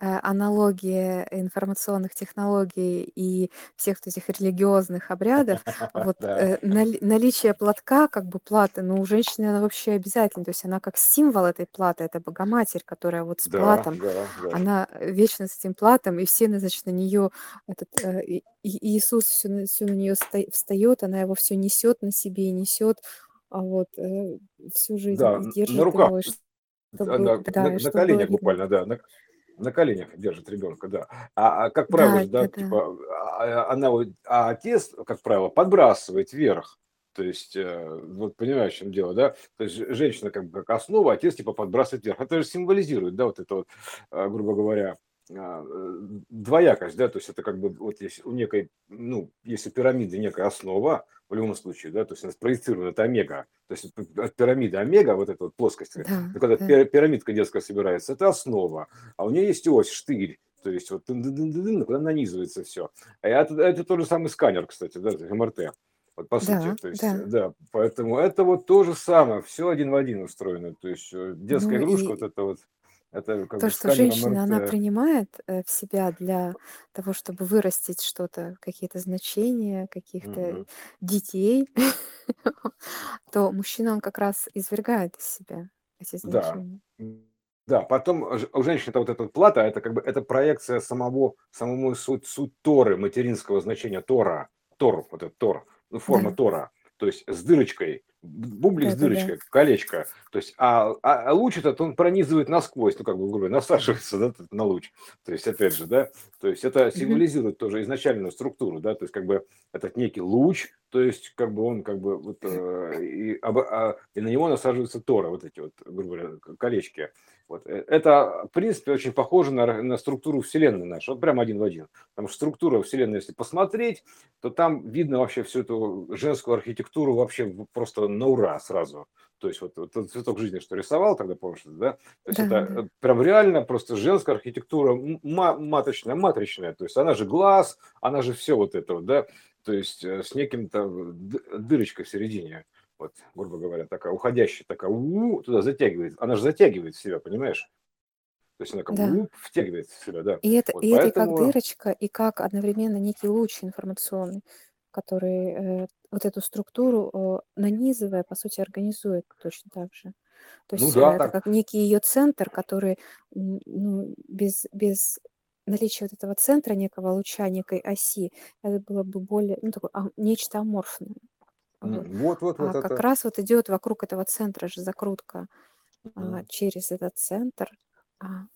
э, аналогии информационных технологий и всех вот этих религиозных обрядов, вот [LAUGHS] да, э, нали- наличие платка, как бы платы, ну, у женщины она вообще обязательно, то есть она как символ этой платы, это Богоматерь, которая вот с да, платом, да, да, она вечно с этим платом, и все, значит, на нее, этот, э, И- И- Иисус все на нее встает, она его все несет на себе и несет, а вот э, всю жизнь да, н- на держит руках, его, а, чтобы, на, да, на, на коленях буквально, да, на, на коленях держит ребенка, да. А, а как правило, Да, да, да, типа, а, она, вот- а отец, как правило, подбрасывает вверх. То есть, э, вот понимаешь, в чем дело, да? То есть женщина как бы как основа, отец типа подбрасывает вверх. Это же символизирует, да, вот это вот, а, грубо говоря, а, двоякость, да, то есть это как бы вот если у некой, ну, если пирамиды некая основа, в любом случае, да, то есть она спроецирована, это омега, то есть от пирамиды омега, вот эта вот плоскость, да, когда да, пи- пирамидка детская собирается, это основа, а у нее есть ось, штырь, то есть вот куда нанизывается все. А это, это тот же самый сканер, кстати, да, МРТ, вот по сути, да, то есть, да. да, поэтому это вот то же самое, все один в один устроено, то есть э, детская Ну игрушка, и вот это вот, это как то, бы что женщина, она МРТ, принимает э, в себя для того, чтобы вырастить что-то, какие-то значения, каких-то Мгм. детей, [LAUGHS] то мужчина, он как раз извергает из себя эти да, значения. М, да, потом ж- у женщины вот эта вот плата, это как бы это проекция самого, самому суть, суть Торы, материнского значения Тора, Тор, вот этот Тор, ну, форма Да, Тора, то есть с дырочкой, бублик с да-да-да. дырочкой, колечко, то есть, а, а, а луч этот, он пронизывает насквозь, ну, как бы, грубо насаживается, да, на луч, то есть, опять же, да, то есть, это символизирует тоже изначальную структуру, да, то есть, как бы, этот некий луч, то есть, как бы, он, как бы, вот, э, и, об- а- и на него насаживаются Тора, вот эти вот, грубо говоря, колечки, вот, э, это, в принципе, очень похоже на, на структуру Вселенной нашей, вот прям один в один, потому что структура Вселенной, если посмотреть, то там видно вообще всю эту женскую архитектуру вообще просто на ура сразу. То есть вот, вот этот цветок жизни, что рисовал тогда, помнишь, да? То есть Да, это э, прям реально просто женская архитектура маточная, матричная. То есть она же глаз, она же все вот это вот, да? То есть э, с неким-то д- дырочкой в середине. Вот, грубо говоря, такая уходящая, такая у туда затягивает. Она же затягивает в себя, понимаешь? То есть она как Да. втягивает в себя, да. И это, Вот и это и как поэтому, дырочка, и как одновременно некий луч информационный, который э, вот эту структуру, э, нанизывая, по сути, организует точно так же. То ну есть э, да, это так, как некий ее центр, который ну, без, без наличия вот этого центра, некого луча, некой оси, это было бы более, ну, такое, а, нечто аморфное. Вот. вот, вот, вот А как это. раз вот идет вокруг этого центра же закрутка а, Мгм. через этот центр, а,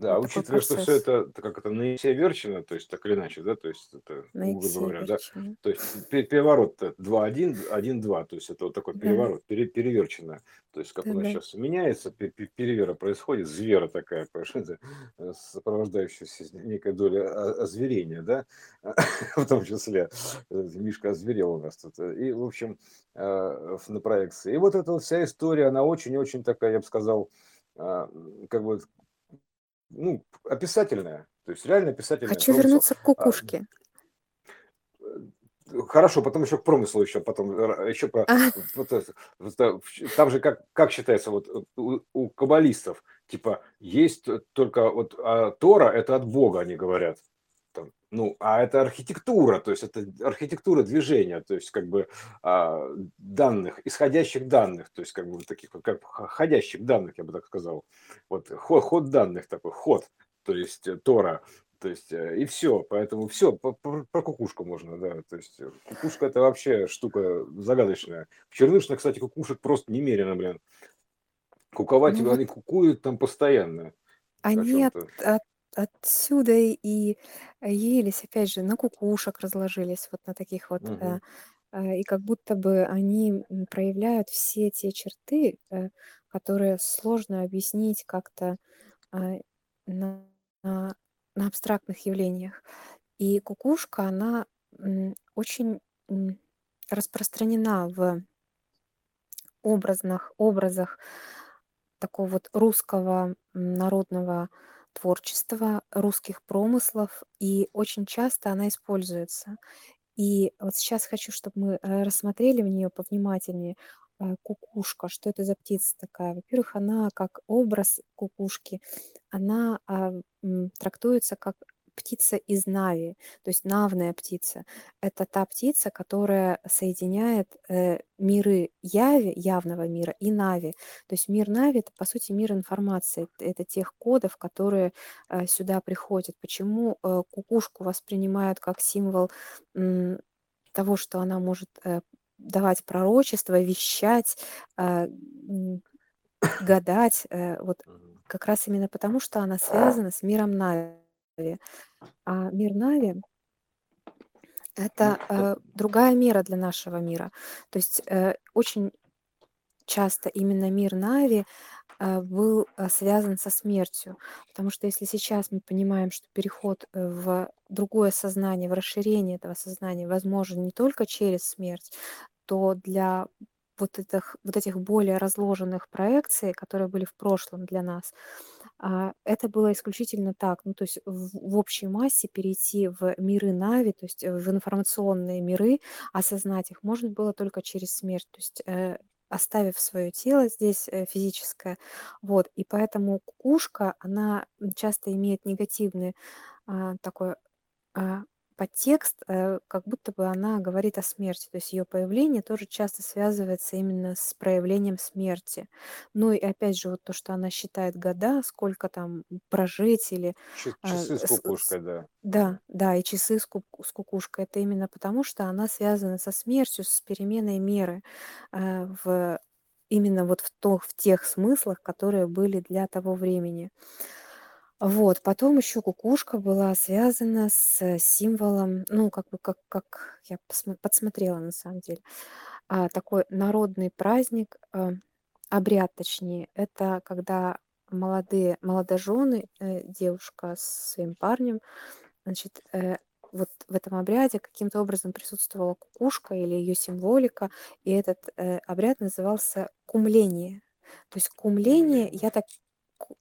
Да, такой учитывая, что все процесс. это как это на все верчено, то есть так или иначе, да, то есть это, грубо говоря, да, то есть пе- переворот 2-1, 1-2, то есть это вот такой Да, переворот, пере- переверчено, то есть как у нас да-да. сейчас меняется, пе- пе- перевера происходит, звера такая, [LAUGHS] понимаешь, это, э, сопровождающаяся с некой долей о- озверения, да, [LAUGHS] в том числе, э, Мишка озверел у нас тут, и, в общем, э, на проекции. И вот эта вот вся история, она очень-очень такая, я бы сказал, а, как бы ну, описательная, то есть реально описательная Хочу промысел. вернуться к А, кукушке. э, Хорошо, потом еще к промыслу еще потом р- еще про А, там же как как считается вот у, у каббалистов типа, есть только вот а, Тора, это от Бога, они говорят. Ну, а это архитектура, то есть это архитектура движения, то есть как бы а, данных, исходящих данных, то есть как бы таких вот как ходящих данных, я бы так сказал. Вот ход, ход данных такой, ход, то есть Тора, то есть э, и все, поэтому все, про, про кукушку можно, да, то есть э, кукушка это вообще штука загадочная. В Чернышно, кстати, кукушек просто немерено, блин. Куковать, Ну они кукуют там постоянно они от, от- отсюда и елись, опять же, на кукушек разложились, вот на таких вот, э, Мгм. э, и как будто бы они м, проявляют все те черты, э, которые сложно объяснить как-то а, на, на, на абстрактных явлениях. И кукушка, она м, очень м, распространена в образных образах такого вот русского м, народного творчества, русских промыслов, и очень часто она используется. И вот сейчас хочу, чтобы мы э, рассмотрели в нее повнимательнее. э, Кукушка, что это за птица такая? Во-первых, она как образ кукушки, она а, трактуется как птица из Нави, то есть навная птица. Это та птица, которая соединяет э, миры Яви, явного мира, и Нави. То есть мир Нави– это, по сути, мир информации, это тех кодов, которые э, сюда приходят. Почему э, кукушку воспринимают как символ м, того, что она может э, давать пророчество, вещать, э, гадать, э, вот как раз именно потому, что она связана с миром Нави. А мир Нави– это это- э, другая мера для нашего мира. То есть э, очень часто именно мир Нави э, был э, связан со смертью. Потому что если сейчас мы понимаем, что переход э, в другое сознание, в расширение этого сознания возможен не только через смерть, то для вот этих, вот этих более разложенных проекций, которые были в прошлом для нас, а, это было исключительно так. Ну, то есть в, в общей массе перейти в миры Нави, то есть э, в информационные миры, осознать их можно было только через смерть. То есть э, оставив свое тело здесь э, физическое. Вот. И поэтому кукушка, она часто имеет негативный а, такой а, подтекст, э, как будто бы она говорит о смерти. То есть ее появление тоже часто связывается именно с проявлением смерти. Ну и опять же, вот то, что она считает года, сколько там прожить или... А, Часы с кукушкой, да. да, да, и часы с, ку- с кукушкой. Это именно потому, что она связана со смертью, с переменой меры э, в именно вот в, то, в тех смыслах, которые были для того времени. Вот, потом еще кукушка была связана с символом, ну, как бы, как, как я посмо- подсмотрела на самом деле, а, такой народный праздник, а, обряд точнее, это когда молодые, молодожены, э, девушка с своим парнем, значит, э, вот в этом обряде каким-то образом присутствовала кукушка или ее символика, и этот э, обряд назывался кумление. То есть кумление, я так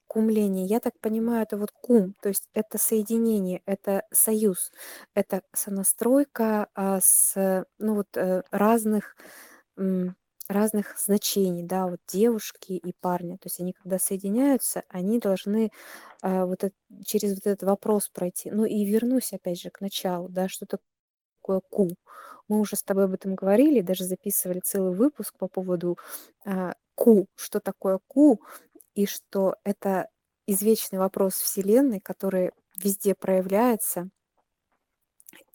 кумление, я так понимаю, это вот кум, то есть это соединение, это союз, это сонастройка а, с ну вот э, разных разных значений, да, вот девушки и парня, то есть они когда соединяются, они должны а, вот эт- через вот этот вопрос пройти. Ну и вернусь опять же к началу, да, что такое ку. Мы уже с тобой об этом говорили, даже записывали целый выпуск по поводу а, ку, что такое ку, и что это извечный вопрос Вселенной, который везде проявляется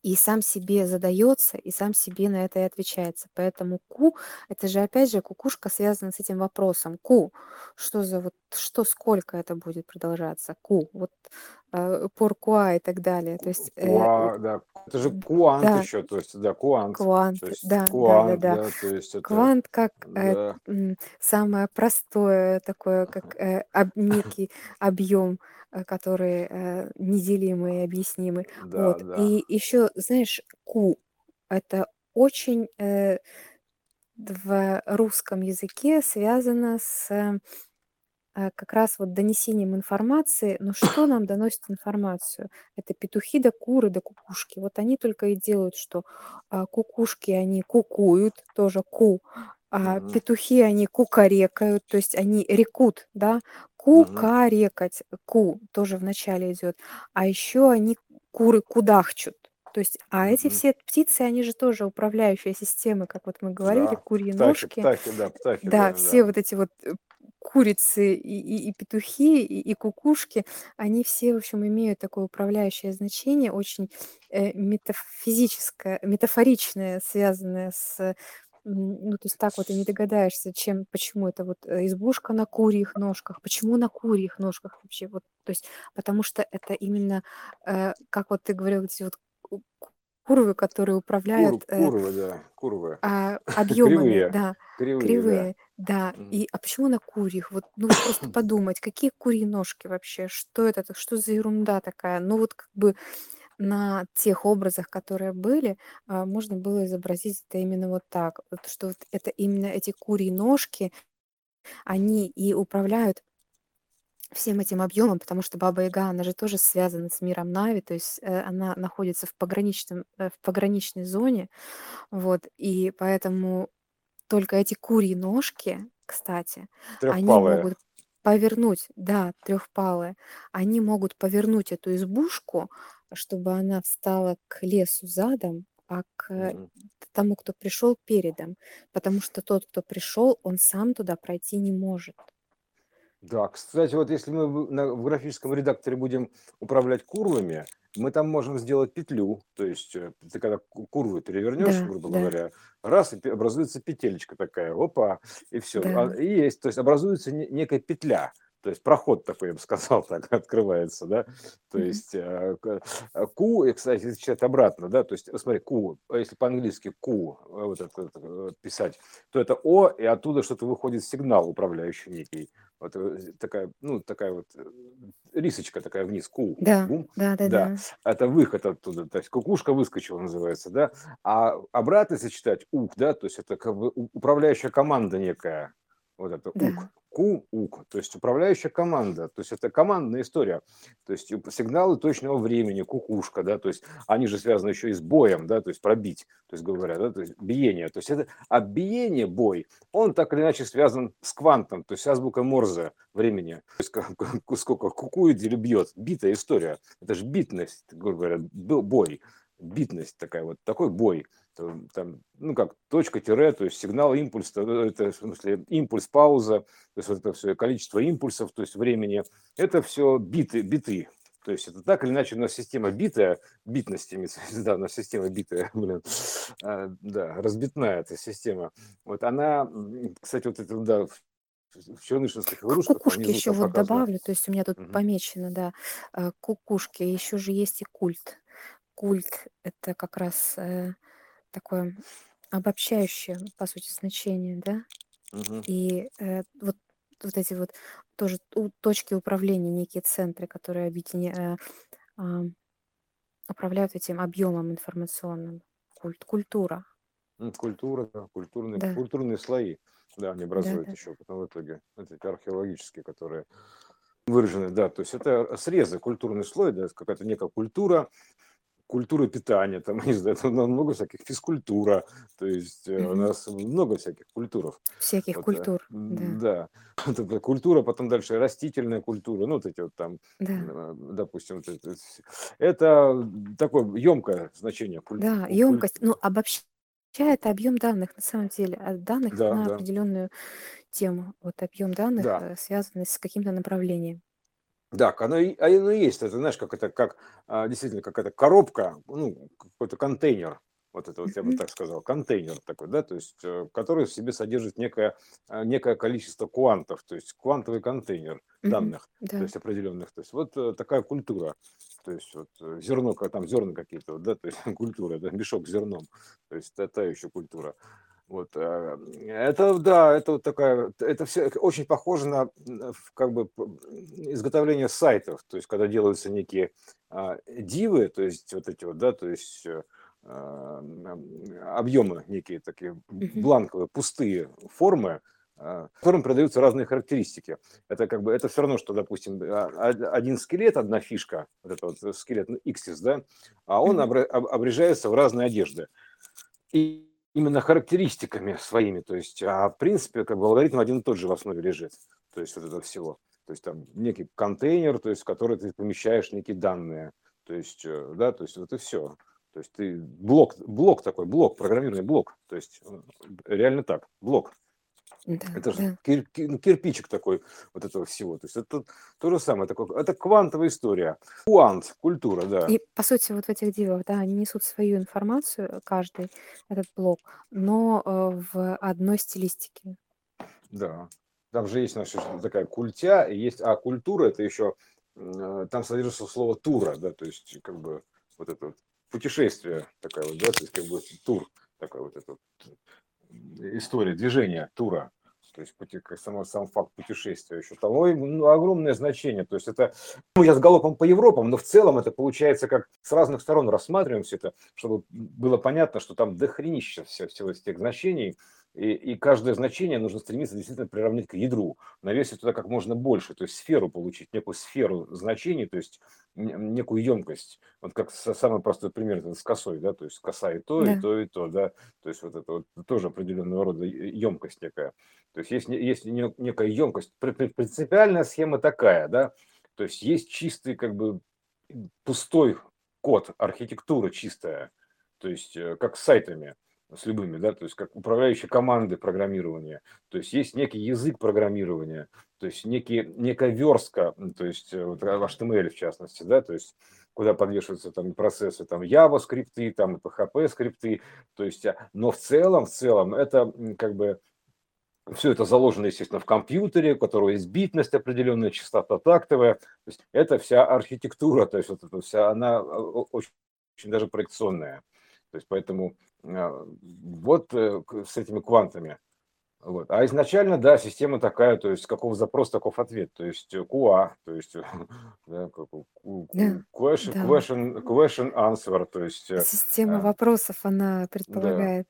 и сам себе задается, и сам себе на это и отвечается. Поэтому ку, это же опять же кукушка связана с этим вопросом. Ку, что за вот, что сколько это будет продолжаться? Ку, вот э, поркуа и так далее. То есть, э, Куа, да. Это же куант да, еще, то есть, да, куант. квант, То есть да, да, да, куант, да. да, то есть это, Квант как э, да, м, самое простое такое, как [LAUGHS] э, об- некий объем, э, который э, неделимый и объяснимый. да, Вот. да. И еще, знаешь, ку это очень э, в русском языке связано с э, а, как раз вот донесением информации. Но что нам доносит информацию? Это петухи да куры да кукушки. Вот они только и делают, что а, кукушки, они кукуют, тоже ку, а Мгм. петухи, они кукарекают, то есть они рекут, да. Кукарекать, ку тоже в начале идет, а еще они куры кудахчут. То есть, а эти Мгм. все птицы, они же тоже управляющие системы, как вот мы говорили, Да, курьи птахи, ножки. птахи, да, птахи, Да, да, все да. вот эти вот э, курицы и, и, и петухи, и, и кукушки, они все, в общем, имеют такое управляющее значение, очень э, метафизическое, метафоричное, связанное с ну, то есть так вот и не догадаешься, чем, почему это вот э, избушка на курьих ножках, почему на курьих ножках вообще, вот, то есть, потому что это именно, э, как вот ты говорил, эти вот ку- ку- курвы, которые Кур, управляют э, курвы, да, курвы. а, [LAUGHS] объемами, Кривые, да, кривые, да. кривые, да. Мгм. И а почему на курьих? Вот, ну просто [LAUGHS] подумать, какие курьи ножки вообще? Что это? Что за ерунда такая? Ну вот как бы на тех образах, которые были, а, можно было изобразить это именно вот так, что вот это именно эти курьи ножки, они и управляют всем этим объемом, потому что Баба Яга, она же тоже связана с миром Нави, то есть э, она находится в пограничном, э, в пограничной зоне, вот, и поэтому только эти курьи ножки, кстати, они могут повернуть, да, трехпалые, они могут повернуть эту избушку, чтобы она встала к лесу задом, а к Мгм. тому, кто пришел передом, потому что тот, кто пришел, он сам туда пройти не может. Да, кстати, вот если мы в графическом редакторе будем управлять курвами, мы там можем сделать петлю. То есть, э, ты когда ку курву перевернешь, Да, грубо да, говоря, раз, и образуется петелечка такая, опа, и все. да. и есть, то есть образуется не некая петля. То есть проход такой, я бы сказал [LAUGHS] так, открывается, да. То есть, э, э, ку, и, кстати, читать обратно, да, то есть, смотри, ку, а если по-английски ку, э, вот это вот, э, писать, то это о, и оттуда что-то выходит сигнал управляющий некий. Вот такая, ну, такая вот рисочка такая вниз, ку, Да, бум, да-да-да. да, это выход оттуда, то есть кукушка выскочила называется, да, а обратно если читать ук, да, то есть это как бы управляющая команда некая, вот это Да. ук, ку, ук, то есть управляющая команда, то есть это командная история, то есть сигналы точного времени, кукушка, да, то есть они же связаны еще и с боем, да, то есть пробить, то есть говоря, да, то есть биение, то есть это, а биение, бой, он так или иначе связан с квантом, то есть с азбукой Морзе времени. То есть как- сколько кукует или бьет. Битая история. Это же битность, грубо говоря, бой. Битность такая вот, такой бой. Там, ну как, точка, тире, то есть сигнал, импульс, то это в смысле импульс, пауза, то есть вот это все количество импульсов, то есть времени, это все биты, биты. То есть это так или иначе у нас система битая, виду, [LAUGHS] да, у нас система битая, [LAUGHS] блин, А, да, разбитная эта система. Вот она, кстати, вот это, да, в чернышинских игрушках кукушке внизу еще вот показано. добавлю, то есть у меня тут Мгм. помечено, да, э, кукушки, еще же есть и культ. Культ- это как раз, э, такое обобщающее, по сути, значение, да. Мгм. И, э, вот вот эти вот тоже у точки управления, некие центры, которые объединя э, ам, управляют этим объемом информационным. Культ, культура. Культура, да, культурные, Да, культурные слои, да, они образуют да-да-да. еще потом в итоге, эти археологические, которые выражены, да, то есть это срезы, культурный слой, да, какая-то некая культура, культура питания, там, [LAUGHS] не знаю, там много всяких, физкультура, то есть э, у нас много всяких культуров. Всяких Вот, э, культур. Да, да, [LAUGHS] культура, потом дальше растительная культура, ну, вот эти вот там, да. э, допустим, это, это такое емкое значение. куль- Да, емкость, ну, обобщает объем данных на самом деле, а данных Да, на да, определенную тему. Вот объем данных, да. э, связанный с каким-то направлением. Да, оно а оно и есть. Это, знаешь, как это, как а, действительно какая-то коробка, ну, какой-то контейнер. Вот это вот я бы так сказал, контейнер такой, да, то есть, э, который в себе содержит некое, а, некое количество квантов, то есть квантовый контейнер данных, то Да. есть определенных. То есть вот э, такая культура, то есть вот э, зерно, как там зерна какие-то, да, то есть [LAUGHS] культура, да, мешок с зерном, то есть та, та еще культура. Вот, а, это, да, это вот такая, это все очень похоже на как бы изготовление сайтов, то есть когда делаются некие а, дивы, то есть вот эти вот, да, то есть э, а, объемы некие такие бланковые, пустые формы, а, которым продаются разные характеристики. Это как бы, это все равно, что, допустим, а, од- один скелет, одна фишка, вот это вот скелет ну, Иксис, да, а он обрежается в разные одежды. И именно характеристиками своими, то есть, а в принципе, как бы алгоритм один и тот же в основе лежит, то есть вот этого всего. То есть там некий контейнер, то есть в который ты помещаешь некие данные. То есть, э, да, то есть вот и все. То есть ты блок, блок такой, блок, программированный блок. То есть реально так, блок. Да, Это же да. кир- ки- ну, кирпичик такой вот этого всего. То есть это то же самое. Такое, это квантовая история. Квант, культура, да. И по сути вот в этих дивах, да, они несут свою информацию, каждый этот блок, но э, в одной стилистике. Да. Там же есть наша такая культя, и есть, а культура это еще, э, там содержится слово тура, да, то есть как бы вот это вот путешествие такая вот, да, то есть как бы тур, такая вот эта вот история, движение тура. То есть пути, как сам, сам факт путешествия еще там ой, ну, огромное значение. То есть это ну, я с галопом по Европам, но в целом это получается как с разных сторон рассматриваем все это, чтобы было понятно, что там дохренища все, всего этих значений, и, и каждое значение нужно стремиться действительно приравнять к ядру, навесить туда как можно больше, то есть сферу получить, некую сферу значений, то есть некую емкость. Вот как самый простой пример это с косой, да, то есть коса и то, и Да. то, и то, да, то есть вот это вот тоже определенного рода емкость некая. То есть есть, есть не- некая емкость. При- при- Принципиальная схема такая, да, то есть есть чистый как бы пустой код, архитектура чистая, то есть э, как с сайтами с любыми, да, то есть как управляющие команды программирования, то есть есть некий язык программирования, то есть некий, некая верстка, то есть э, вот, HTML в частности, да, то есть куда подвешиваются там процессы, там Java скрипты, там PHP скрипты, то есть, а, но в целом, в целом это как бы все это заложено, естественно, в компьютере, у которого есть битность определенная, частота тактовая. То есть это вся архитектура, то есть вот эта вся, она э, очень, очень даже проекционная. То есть поэтому вот э, с этими квантами. Вот. А изначально, да, система такая, то есть каков запрос, таков ответ, то есть э, QA, то есть э, [LAUGHS] да, Да, question, да. question, question answer, то есть э, Система а, вопросов, она да. предполагает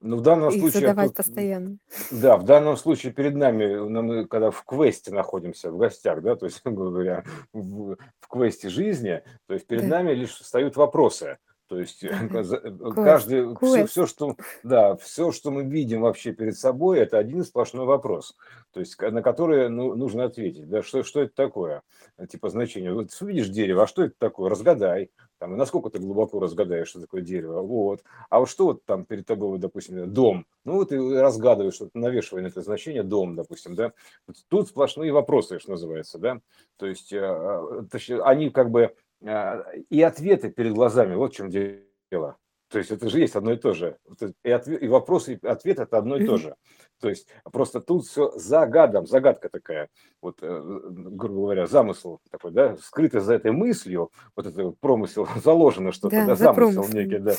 Ну, в данном их случае задавать тут постоянно. Да, в данном случае перед нами, ну, мы когда в квесте находимся, в гостях, да, то есть, [LAUGHS] грубо говоря, в, в квесте жизни, то есть перед Да, нами лишь встают вопросы. То есть э, э, Квест, каждый, все, все, что, да, все, что мы видим вообще перед собой, это один сплошной вопрос, то есть на который ну, нужно ответить, да, что, что это такое, Э, типа значение. Вот увидишь дерево, а что это такое? Разгадай. Там, насколько ты глубоко разгадаешь, что такое дерево. Вот. А вот что вот там перед тобой, вот, допустим, дом? Ну вот и разгадываешь, что навешивая на это значение дом, допустим, да. Тут сплошные вопросы, что называется, да. То есть, э, э, точнее, они как бы э, и ответы перед глазами, вот в чем дело. То есть это же есть одно и то же. И, отве- и вопрос, и ответ это одно и то же. То есть просто тут все загадом, загадка такая, вот, э, грубо говоря, замысл такой, да, скрытый за этой мыслью, вот это вот промысел, [LAUGHS] заложено что-то, Да, да, за замысел промыслом. некий, да,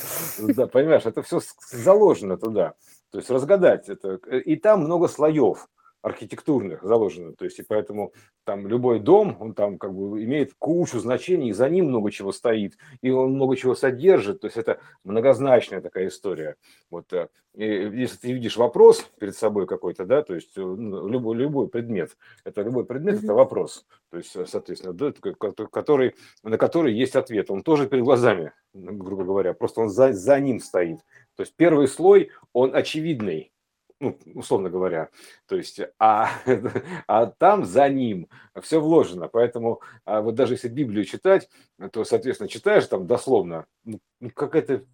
да, понимаешь, это все заложено туда. То есть разгадать это. И там много слоев архитектурных заложено. То есть и поэтому там любой дом, он там как бы имеет кучу значений, за ним много чего стоит, и он много чего содержит. То есть это многозначная такая история. Вот э, и если ты видишь вопрос перед собой какой-то, да, то есть э, ну, любой, любой предмет, это любой предмет, это Мгм. вопрос. То есть, э, соответственно, да, это ко- который, на который есть ответ. Он тоже перед глазами, грубо говоря, просто он за, за ним стоит. То есть первый слой, он очевидный, ну, условно говоря. То есть, а, [LAUGHS] а там за ним все вложено. Поэтому а вот даже если Библию читать, то, соответственно, читаешь там дословно, ну, ну, какая-то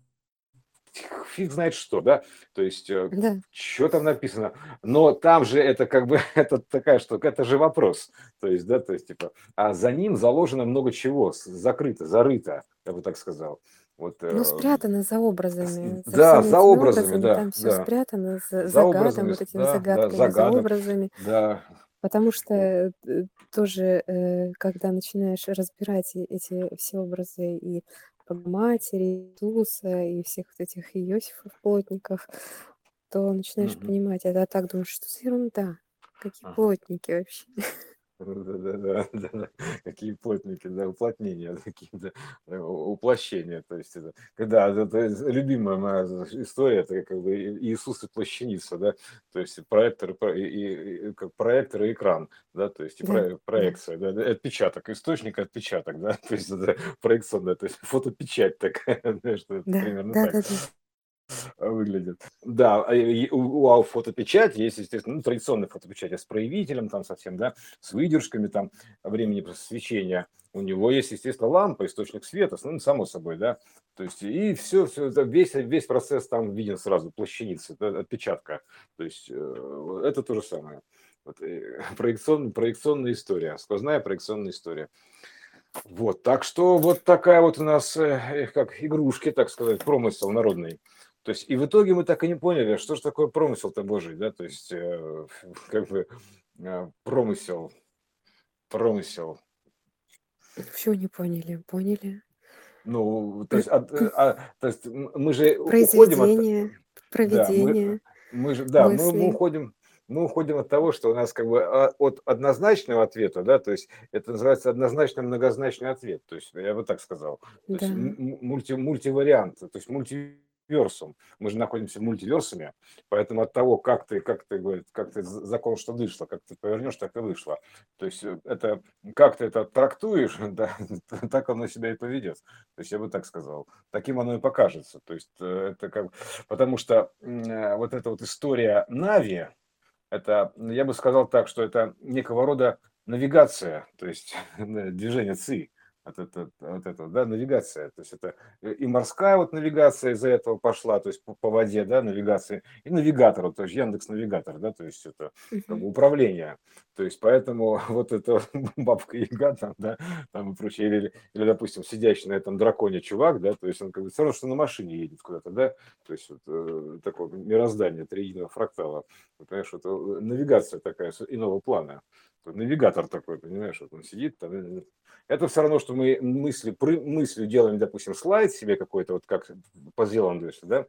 фиг знает что, да, то есть э, Да. что там написано, но там же это как бы, [LAUGHS] это такая штука, это же вопрос, то есть, да, то есть, типа, а за ним заложено много чего, закрыто, зарыто, я бы так сказал, вот, Ну, спрятано за образами, за да, всеми за этими образами, образами, да, там все да, спрятано за, за за гадом, образами, вот этими да, да, загадками, за загадок, образами, да, потому что э, тоже, э, когда начинаешь разбирать эти все образы и Богоматери, Иисуса, и всех вот этих Иосифов, плотников, то начинаешь Мгм. понимать, а, так думаешь, что за ерунда, какие Ага. плотники вообще. [LAUGHS] Да-да-да, да, какие плотники, да, уплотнения, такие, да, э, уплощения, то есть это, когда это любимая моя история, это как бы Иисус и плащаница, да, то есть проектор и, и- как проектор и экран, да, то есть Да, про- да. проекция, да, да, отпечаток, источник отпечаток, да, [LAUGHS] то есть это проекционная, то есть фотопечать такая, [LAUGHS] знаешь, что это Да, примерно да, так. да, да. Выглядит. Да, а, у, у фотопечати есть, естественно, ну, традиционная фотопечать с проявителем там совсем, да, с выдержками там времени просвещения. У него есть, естественно, лампа, источник света, ну, само собой, да. То есть и все, все весь, весь процесс там виден сразу, плащаницы, отпечатка. То есть э, это то же самое. Вот, э, [LAUGHS] проекцион, проекционная история, сквозная проекционная история. Вот, так что вот такая вот у нас, э, как игрушки, так сказать, промысел народный. То есть, и в итоге мы так и не поняли, что же такое промысел-то Божий, да, то есть, э, [LAUGHS] как бы э, промысел, промысел. Все не поняли, поняли. Ну, то есть, э, а, то есть мы же уходим от... Проведение, да, мы, мы же, да, мы, мы уходим, мы уходим от того, что у нас как бы а, от однозначного ответа, да, то есть это называется однозначно многозначный ответ, то есть я бы так сказал, то да. есть мульти, мультивариант, то есть мульти версум. Мы же находимся в мультиверсуме, поэтому от того, как ты, как ты, говорит, как ты закон, что вышло, как ты повернешь, так и вышло. То есть э, это, как ты это трактуешь, [LAUGHS] да, [LAUGHS] так оно себя и поведет. То есть я бы так сказал. Таким оно и покажется. То есть э, это как, потому что э, вот эта вот история Нави, это, я бы сказал так, что это некого рода навигация, то есть [LAUGHS] движение ЦИ от этого, от этого, да, навигация. То есть это и морская вот навигация из-за этого пошла, то есть по, по воде, да, навигация, и навигатор, то есть Яндекс Навигатор, да, то есть это как бы, управление. То есть поэтому [LAUGHS] вот эта [LAUGHS] бабка Яга там, да, там и прочее, или, или, допустим, сидящий на этом драконе чувак, да, то есть он как бы все равно, что на машине едет куда-то, да, то есть вот э, такое мироздание триединого фрактала, понимаешь, это э, навигация такая иного плана навигатор такой, понимаешь, вот он сидит там. Это все равно, что мы мысли, мыслью делаем, допустим, слайд себе какой-то, вот как по Зеланду, да,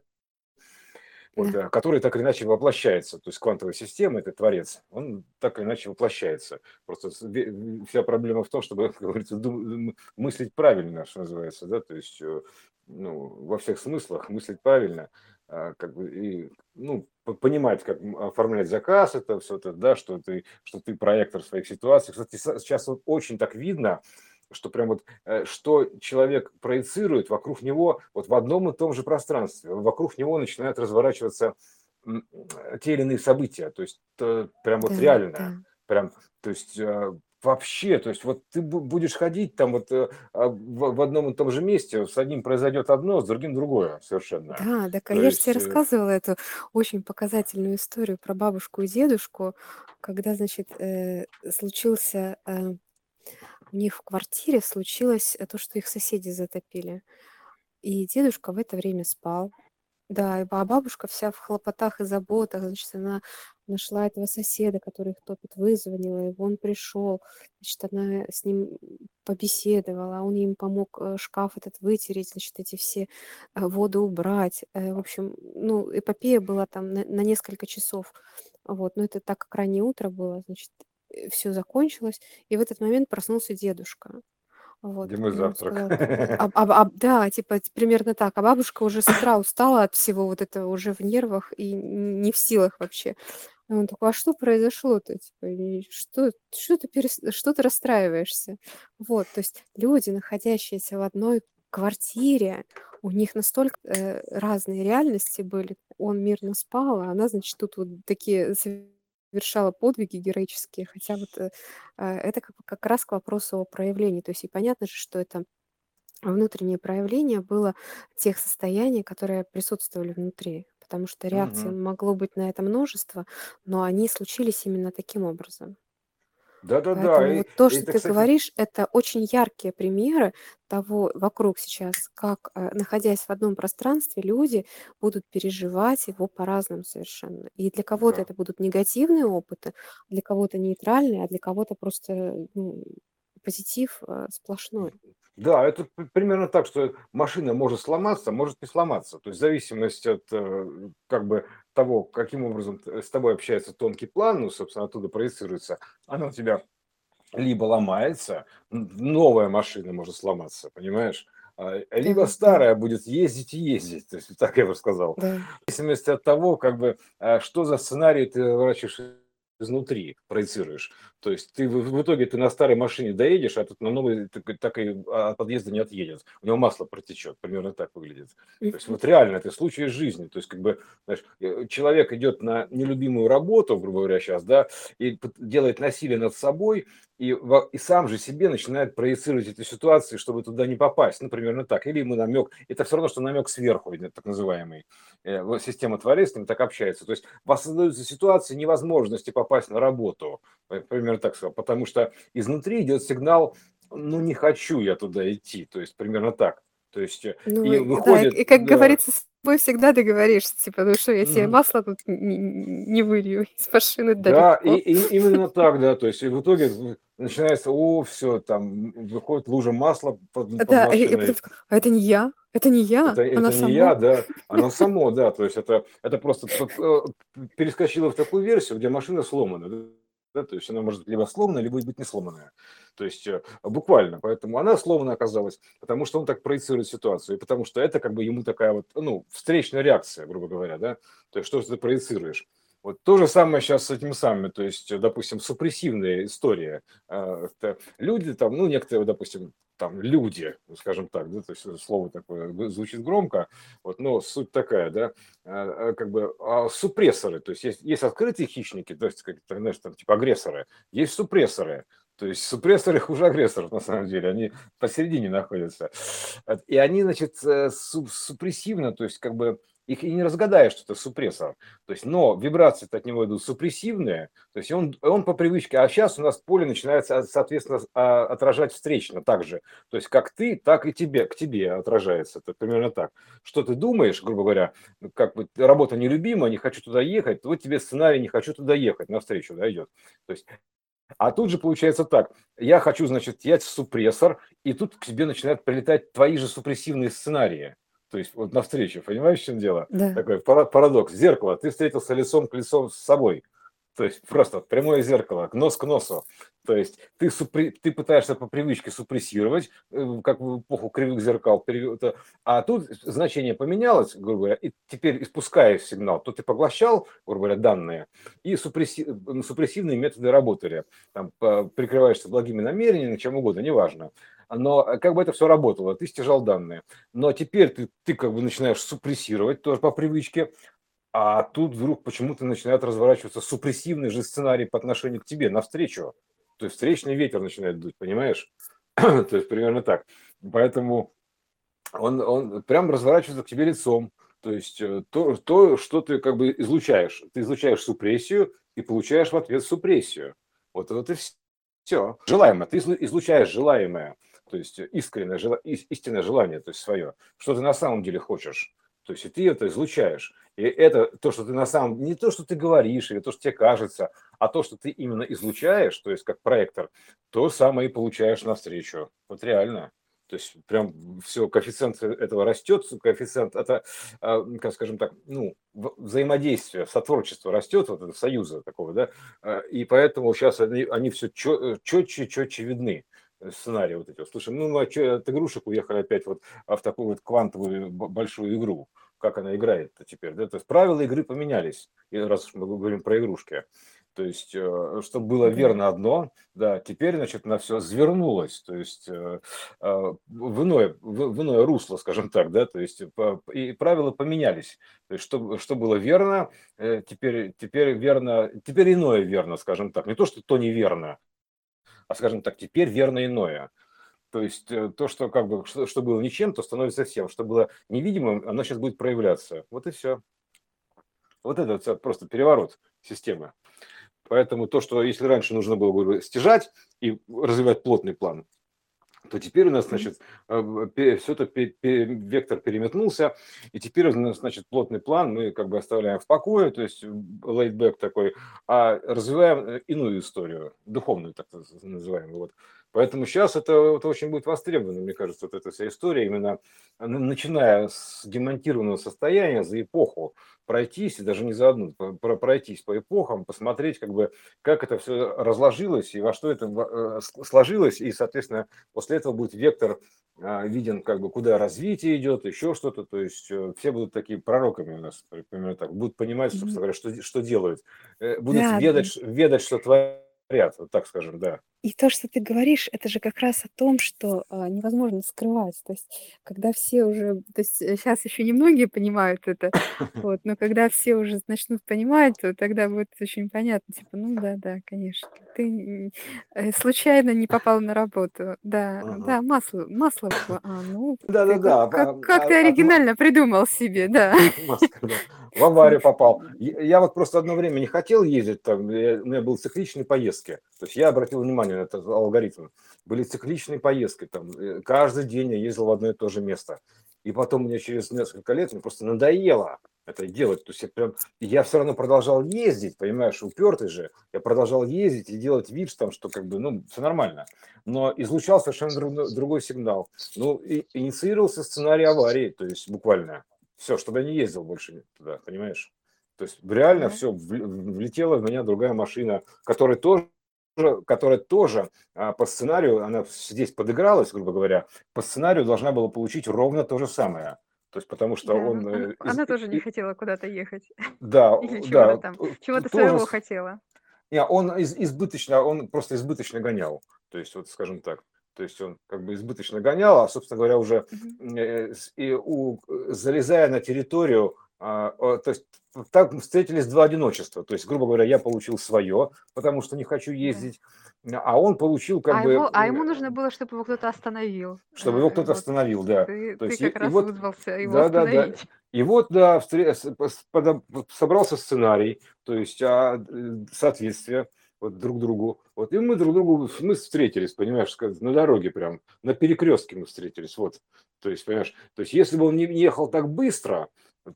вот, да. который так или иначе воплощается. То есть квантовая система, это творец, он так или иначе воплощается. Просто вся проблема в том, чтобы, [LAUGHS] как говорится, мыслить правильно, что называется, да, то есть э, ну, во всех смыслах мыслить правильно, как бы, и, ну, понимать, как оформлять заказ, это все это, да, что ты, что ты проектор своих ситуаций. Кстати, сейчас вот очень так видно, что прям вот, э, что человек проецирует вокруг него вот в одном и том же пространстве, вокруг него начинают разворачиваться те или иные события, то есть прям вот да, реально, да. прям, то есть э, вообще, то есть вот ты будешь ходить там вот э, а, в одном и том же месте, с одним произойдет одно, с другим другое совершенно. Да, так а я же тебе э, рассказывала эту очень показательную историю про бабушку и дедушку, когда, значит, э, случился, у них в квартире случилось то, что их соседи затопили. И дедушка в это время спал, да, а бабушка вся в хлопотах и заботах, значит, она нашла этого соседа, который их топит, вызвонила его, он пришел, значит, она с ним побеседовала, он им помог э, шкаф этот вытереть, значит, эти все э, воду убрать. Э, в общем, ну, эпопея была там на, на несколько часов. Вот, но это так как раннее утро было, значит, все закончилось, и в этот момент проснулся дедушка. Вот, Где мой завтрак? а, а, а, да, типа примерно так. А бабушка уже с утра устала от всего вот этого, уже в нервах и не в силах вообще. И он такой, а что произошло-то? Типа, что, что, ты перес... что ты расстраиваешься? Вот, то есть люди, находящиеся в одной квартире, у них настолько э, разные реальности были. Он мирно спал, а она, значит, тут вот такие совершала подвиги героические, хотя вот э, а, это как, как раз к вопросу о проявлении. То есть и понятно же, что это внутреннее проявление было тех состояний, которые присутствовали внутри, потому что реакций Мгм. могло быть на это множество, но они случились именно таким образом. Да-да-да, Поэтому и, вот то, и что это, ты кстати, говоришь, это очень яркие примеры того вокруг сейчас, как, э, находясь в одном пространстве, люди будут переживать его по-разному совершенно. И для кого-то да. это будут негативные опыты, для кого-то нейтральные, а для кого-то просто ну, позитив э, сплошной. Да, это примерно так, что машина может сломаться, может не сломаться. То есть в зависимости от э, как бы того, каким образом с тобой общается тонкий план, ну, собственно, оттуда проецируется, она у тебя либо ломается, новая машина может сломаться, понимаешь? А, либо Да, старая будет ездить и ездить, то есть так я бы сказал. да. В зависимости от того, как бы, э, что за сценарий ты разворачиваешь изнутри проецируешь. То есть ты в итоге ты на старой машине доедешь, а тут на новой так, так и от подъезда не отъедет. У него масло протечет. Примерно так выглядит. То есть вот реально это случай из жизни. То есть как бы знаешь, э, человек идет на нелюбимую работу, грубо говоря, сейчас, да, и делает насилие над собой, и, и сам же себе начинает проецировать эти ситуации, чтобы туда не попасть. Ну, примерно так. Или ему намек. Это все равно, что намек сверху, так называемый. Э, система творец с ним так общается. То есть воссоздаются ситуации невозможности попасть на работу. Примерно так сказал. Потому что изнутри идет сигнал, ну, не хочу я туда идти. То есть примерно так. То есть э, ну, и выходит... Да, и, как да, говорится, тобой всегда договоришься, типа, ну что, я тебе масло тут не, не вылью из машины далеко. Да, и, и именно так, да, то есть и в итоге начинается, о, все, там выходит лужа масла под, под да, машиной. И потом, а это не я, это не я, это, она это само. не я, да, она само, да, то есть это, это просто э, перескочило в такую версию, где машина сломана, да, то есть она может быть либо сломанная, либо быть не сломанная. То есть э, буквально. Поэтому она сломана оказалась, потому что он так проецирует ситуацию, и потому что это как бы ему такая вот, ну, встречная реакция, грубо говоря, да, то есть что ты проецируешь. Вот то же самое сейчас с этим самым, то есть, допустим, супрессивная история. Это люди там, ну, некоторые, допустим, там люди, скажем так, да, то есть слово такое звучит громко, вот, но суть такая, да, а, а, как бы а супрессоры, то есть есть, есть открытые хищники, то есть, как, знаешь, там, типа агрессоры, есть супрессоры, то есть супрессоры хуже агрессоров, на самом деле, они посередине находятся. И они, значит, э, супрессивно, то есть как бы их и не разгадаешь, что это супрессор. То есть, но вибрации от него идут супрессивные, то есть он, он по привычке, а сейчас у нас поле начинается, соответственно, а, отражать встречно так же. То есть, как ты, так и тебе, к тебе отражается. Это примерно так. Что ты думаешь, грубо говоря, как бы работа нелюбимая, не хочу туда ехать, вот тебе сценарий не хочу туда ехать, навстречу да, идет. То есть а тут же получается так, я хочу, значит, я супрессор, и тут к тебе начинают прилетать твои же супрессивные сценарии. То есть вот навстречу, понимаешь, в чем дело? Да. Такой парадокс. Зеркало, ты встретился лицом к лицу с собой. То есть просто прямое зеркало, нос к носу. То есть ты, супри, ты пытаешься по привычке супрессировать, э, как в эпоху кривых зеркал, а тут значение поменялось, грубо говоря, и теперь испускаешь сигнал, то ты поглощал, грубо говоря, данные, и супресси, супрессивные методы работали. Там, прикрываешься благими намерениями, чем угодно, неважно но э, как бы это все работало, ты стяжал данные. Но теперь ты, ты как бы начинаешь супрессировать тоже по привычке, а тут вдруг почему-то начинает разворачиваться супрессивный же сценарий по отношению к тебе, навстречу. То есть встречный ветер начинает дуть, понимаешь? [CLEARS THROAT] То есть примерно так. Поэтому он, он прям разворачивается к тебе лицом. То есть э, то, то, что ты как бы излучаешь. Ты излучаешь супрессию и получаешь в ответ супрессию. Вот это все. Желаемое. Ты излучаешь желаемое то есть искреннее, истинное желание, то есть свое, что ты на самом деле хочешь. То есть и ты это излучаешь. И это то, что ты на самом не то, что ты говоришь, или то, что тебе кажется, а то, что ты именно излучаешь, то есть как проектор, то самое и получаешь навстречу. Вот реально. То есть прям все, коэффициент этого растет, коэффициент, это, а, как скажем так, ну, взаимодействие, сотворчество растет, вот это союза такого, да, а, и поэтому сейчас они, они все четче четче видны сценарии вот эти. Слушай, ну мы от игрушек уехали опять вот в такую вот квантовую большую игру. Как она играет теперь? Да? То есть правила игры поменялись, раз мы говорим про игрушки. То есть, э, чтобы было верно одно, да, теперь, значит, на все звернулось, то есть э, э, в иное, в иное русло, скажем так, да, то есть и правила поменялись. То есть, что, что было верно, теперь, теперь верно, теперь иное верно, скажем так. Не то, что то неверно, а, скажем так, теперь верно иное. То есть э, то, что как бы что, что было ничем, то становится всем. Что было невидимым, оно сейчас будет проявляться. Вот и все. Вот это вот просто переворот системы. Поэтому то, что если раньше нужно было бы стяжать и развивать плотный план, то теперь у нас, значит, э, все это вектор переметнулся, и теперь у нас, значит, плотный план мы как бы оставляем в покое, то есть лейтбэк такой, а развиваем э, иную историю, духовную, так называемую. Вот. Поэтому сейчас это, это очень будет востребовано, мне кажется, вот эта вся история, именно начиная с демонтированного состояния за эпоху, пройтись, и даже не за одну, пройтись по эпохам, посмотреть, как бы, как это все разложилось и во что это э, сложилось, и, соответственно, после этого будет вектор а, виден, как бы, куда развитие идет, еще что-то, то есть э, все будут такие пророками у нас, примерно так, будут понимать, собственно говоря, что, что делают, э, будут да, ведать, ведать, что творят, вот так скажем, да. И то, что ты говоришь, это же как раз о том, что а, невозможно скрывать. То есть, когда все уже, то есть сейчас еще немногие понимают это, [LAUGHS] вот, но когда все уже начнут понимать, то тогда будет очень понятно, типа, ну да, да, конечно, ты э, случайно не попал на работу, да, Ага. да, масло, масло, а, ну, ты как, Да-да-да, как, а- как ты а- ма- оригинально придумал себе, да. [LAUGHS] Маска, да. В аварию [LAUGHS] попал. Я я вот просто одно время не хотел ездить, там, я- у меня были цикличные поездки. То есть я обратил внимание на этот алгоритм. Были цикличные поездки, там, э, каждый день я ездил в одно и то же место. И потом мне через несколько лет мне просто надоело это делать. То есть я прям, я все равно продолжал ездить, понимаешь, упертый же. Я продолжал ездить и делать вид, что там, что как бы, ну, все нормально. Но излучал совершенно друг- другой сигнал. Ну, и инициировался сценарий аварии, то есть буквально. Все, чтобы я не ездил больше туда, понимаешь? То есть реально Да. все, влетела в меня другая машина, которая тоже которая тоже а, по сценарию, она здесь подыгралась, грубо говоря, по сценарию должна была получить ровно то же самое. То есть потому что Да, он... она, э, из- она тоже не хотела куда-то ехать. да, [LAUGHS] Или чего-то да, там, чего-то тоже своего хотела. не, он из- избыточно, он просто избыточно гонял. То есть, вот скажем так. То есть он как бы избыточно гонял, а, собственно говоря, уже с- и у, залезая на территорию, то есть так встретились два одиночества. То есть, грубо говоря, я получил свое, потому что не хочу Да. ездить, а он получил как А бы, его, а ему нужно было, чтобы его кто-то остановил. чтобы его кто-то [LAUGHS] Вот остановил, да. ты, То ты есть, и, как и раз вот, вызвался его да, да, да. остановить. И вот, да, собрался сценарий, то есть а, соответствие вот друг другу. Вот и мы друг другу, мы встретились, понимаешь, на дороге прям, на перекрестке мы встретились, вот. То есть, понимаешь, то есть если бы он не ехал так быстро,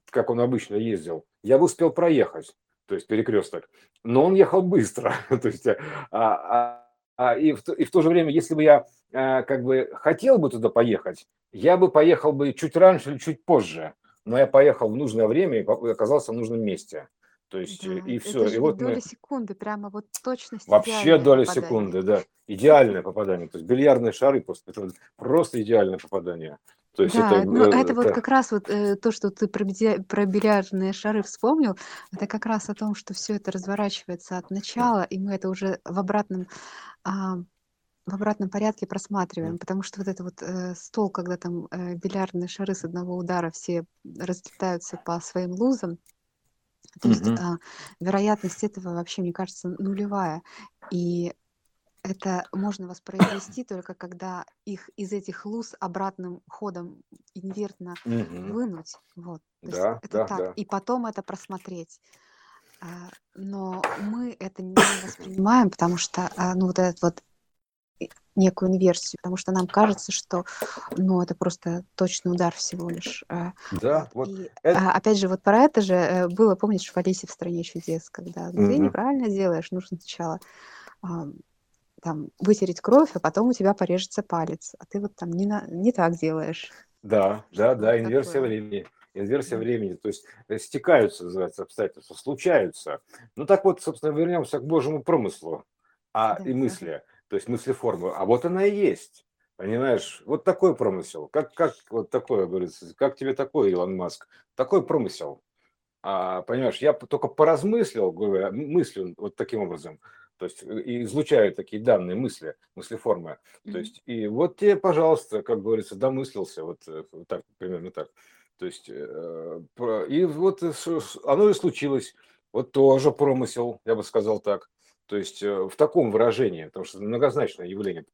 как он обычно ездил, я бы успел проехать, то есть перекресток. Но он ехал быстро, [LAUGHS] то есть, а, а- а и, в, то- и в то же время, если бы я а, как бы хотел бы туда поехать, я бы поехал бы чуть раньше или чуть позже, но я поехал в нужное время и оказался в нужном месте. То есть, э, Да, и это все. же И вот доля мы секунды, прямо вот точность вообще доля попадание. секунды, да, идеальное попадание. То есть бильярдные шары просто, это просто идеальное попадание. То есть это, Да, ну э, это вот это- как раз вот э, то, что ты про, про бильярдные шары вспомнил, это как раз о том, что все это разворачивается от начала, и мы это уже в обратном, а, в обратном порядке просматриваем, потому что вот это вот э, стол, когда там э, бильярдные шары с одного удара все разлетаются по своим лузам, то есть а, вероятность этого вообще, мне кажется, нулевая. И это можно воспроизвести только когда их из этих луз обратным ходом инвертно вынуть. Вот. То есть Да, это да, так. да. И потом это просмотреть. А, Но мы это не воспринимаем, потому что, а, ну, вот этот вот и- некую инверсию, потому что нам кажется, что, ну, это просто точный удар всего лишь. а, Да, вот. И это- опять же, вот про это же э, было, помнишь, в Алисе в стране чудес, когда ну, ты неправильно делаешь, нужно сначала там вытереть кровь, а потом у тебя порежется палец, а ты вот там не, на- не так делаешь. Да, да, да, инверсия такое. времени. Инверсия Да. времени, то есть э, стекаются, называется, обстоятельства, случаются. Ну так вот, собственно, вернемся к Божьему промыслу а, Да, и мысли, то есть мыслеформы. А вот она и есть, понимаешь? Вот такой промысел. Как, как вот такое, говорится, как тебе такой, Илон Маск? Такой промысел. А, понимаешь, я только поразмыслил, говорю, м- мыслю вот таким образом, то есть э, и излучаю такие данные мысли, мыслеформы. То Мгм. есть и вот тебе, пожалуйста, как говорится, домыслился, вот, э, вот так, примерно так. То есть э, и вот оно и случилось. Вот тоже промысел, я бы сказал так. То есть в таком выражении, потому что многозначное явление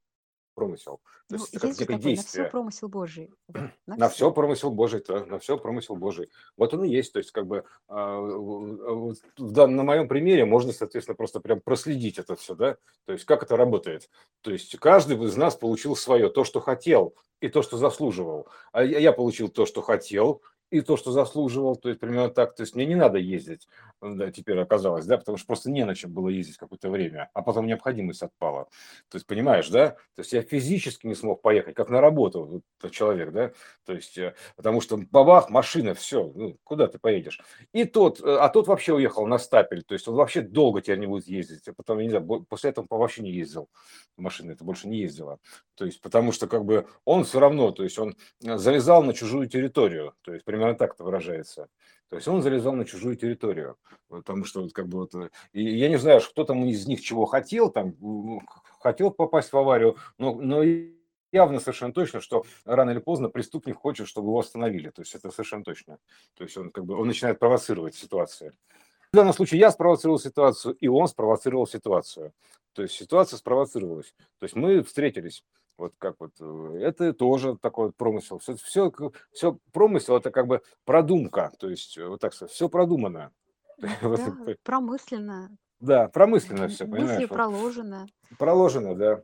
промысел. То Ну, есть это есть некое такой, на все действие. промысел Божий. Вот, [CLEARS THROAT] На все всё. промысел Божий, да, на все промысел Божий. Вот он и есть. То есть, как бы а, вот на моем примере можно, соответственно, просто прям проследить это все, да. То есть, как это работает. То есть, каждый из нас получил свое, то, что хотел, и то, что заслуживал. А я я получил то, что хотел, и то, что заслуживал, то есть примерно так. То есть мне не надо ездить, да, теперь оказалось, да, потому что просто не на чем было ездить какое-то время, а потом необходимость отпала. То есть понимаешь, да? То есть я физически не смог поехать, как на работу вот, человек, да? То есть э, потому что бабах, машина, все, ну, куда ты поедешь? И тот, э, а тот вообще уехал на стапель, то есть он вообще долго теперь не будет ездить, а потом, я не знаю, после этого вообще не ездил, машина это больше не ездила. То есть потому что как бы он все равно, то есть он э, залезал на чужую территорию, то есть примерно так это выражается. То есть он залезал на чужую территорию, потому что вот как бы вот, э, и я не знаю, кто там из них чего хотел, там хотел попасть в аварию, но, но явно совершенно точно, что рано или поздно преступник хочет, чтобы его остановили. То есть это совершенно точно. То есть он как бы он начинает провоцировать ситуацию. В данном случае я спровоцировал ситуацию, и он спровоцировал ситуацию. То есть ситуация спровоцировалась. То есть мы встретились. Вот как вот, э, это тоже такой промысел. Все, все, все промысел – это как бы продумка, то есть э, вот так сказать, все продумано. [LAUGHS] Да, промысленно. Да, промысленно все, понимаешь? Мысли проложено. Проложено, да.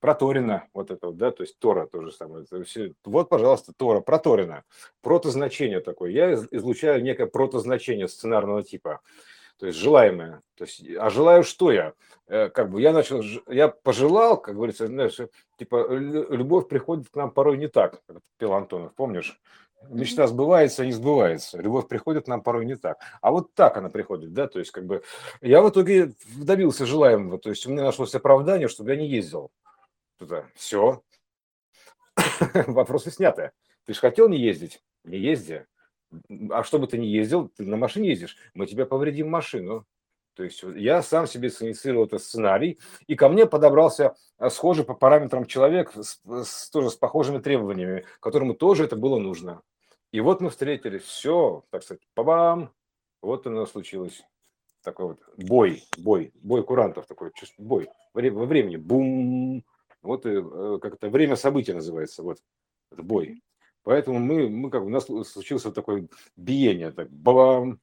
Проторено, вот это вот, да, то есть Тора тоже самое. Все, вот, пожалуйста, Тора, проторено. Протозначение такое. Я излучаю некое протозначение сценарного типа то есть желаемое. То есть, а желаю что я? Э, как бы я начал, я пожелал, как говорится, знаешь, типа любовь приходит к нам порой не так, как пел Антонов, помнишь? Мечта сбывается, не сбывается. Любовь приходит к нам порой не так. А вот так она приходит, да, то есть как бы я в итоге добился желаемого, то есть у меня нашлось оправдание, чтобы я не ездил туда. Все. [COUGHS] Вопросы сняты. Ты же хотел не ездить? Не езди а чтобы ты не ездил, ты на машине ездишь, мы тебе повредим машину. То есть я сам себе синициировал этот сценарий, и ко мне подобрался а, схожий по параметрам человек, с, с, тоже с похожими требованиями, которому тоже это было нужно. И вот мы встретились, все, так сказать, па-бам, вот оно случилось. Такой вот бой, бой, бой курантов такой, бой во времени, бум, вот э, как это время события называется, вот, бой. Поэтому мы, мы как у нас случился такое биение, так, бам,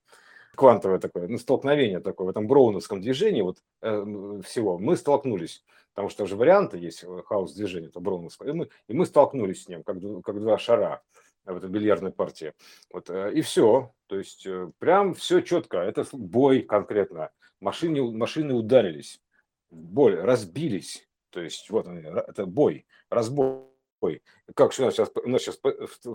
квантовое такое, ну, столкновение такое в этом броуновском движении вот э, всего. Мы столкнулись, потому что же варианты есть э, хаос движения, это броуновское, и мы, и мы столкнулись с ним, как, как два шара в этой бильярдной партии. Вот, э, и все, то есть э, прям все четко, это бой конкретно. Машины, машины ударились, боль, разбились, то есть вот это бой, разбой Ой, как у нас сейчас, у нас сейчас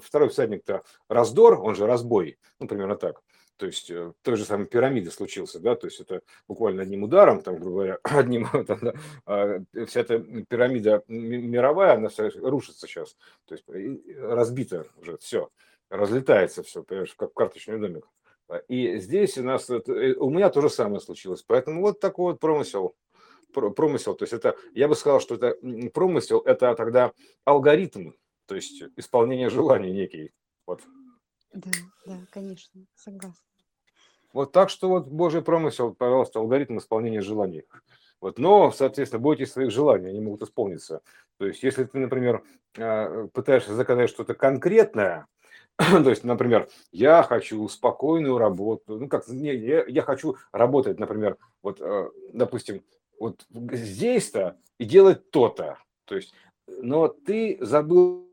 второй всадник-то раздор, он же разбой, ну, примерно так. То есть э, той же самой пирамиды случился, да, то есть это буквально одним ударом, там, грубо говоря, [LAUGHS] одним, [LAUGHS] там, да, а вся эта пирамида мировая, она вся рушится сейчас, то есть разбита уже все, разлетается все, понимаешь, как карточный домик. И здесь у нас, э, у меня то же самое случилось, поэтому вот такой вот промысел промысел, то есть это, я бы сказал, что это промысел, это тогда алгоритм, то есть исполнение желаний некий. Вот. Да, да, конечно, согласна. Вот так что вот Божий промысел, пожалуйста, алгоритм исполнения желаний. Вот, но, соответственно, бойтесь своих желаний, они могут исполниться. То есть, если ты, например, а, пытаешься заказать что-то конкретное, [CLEARS THROAT] то есть, например, я хочу спокойную работу, ну как, не, я, я хочу работать, например, вот, а, допустим, вот здесь-то и делать то-то. То есть, но ты забыл,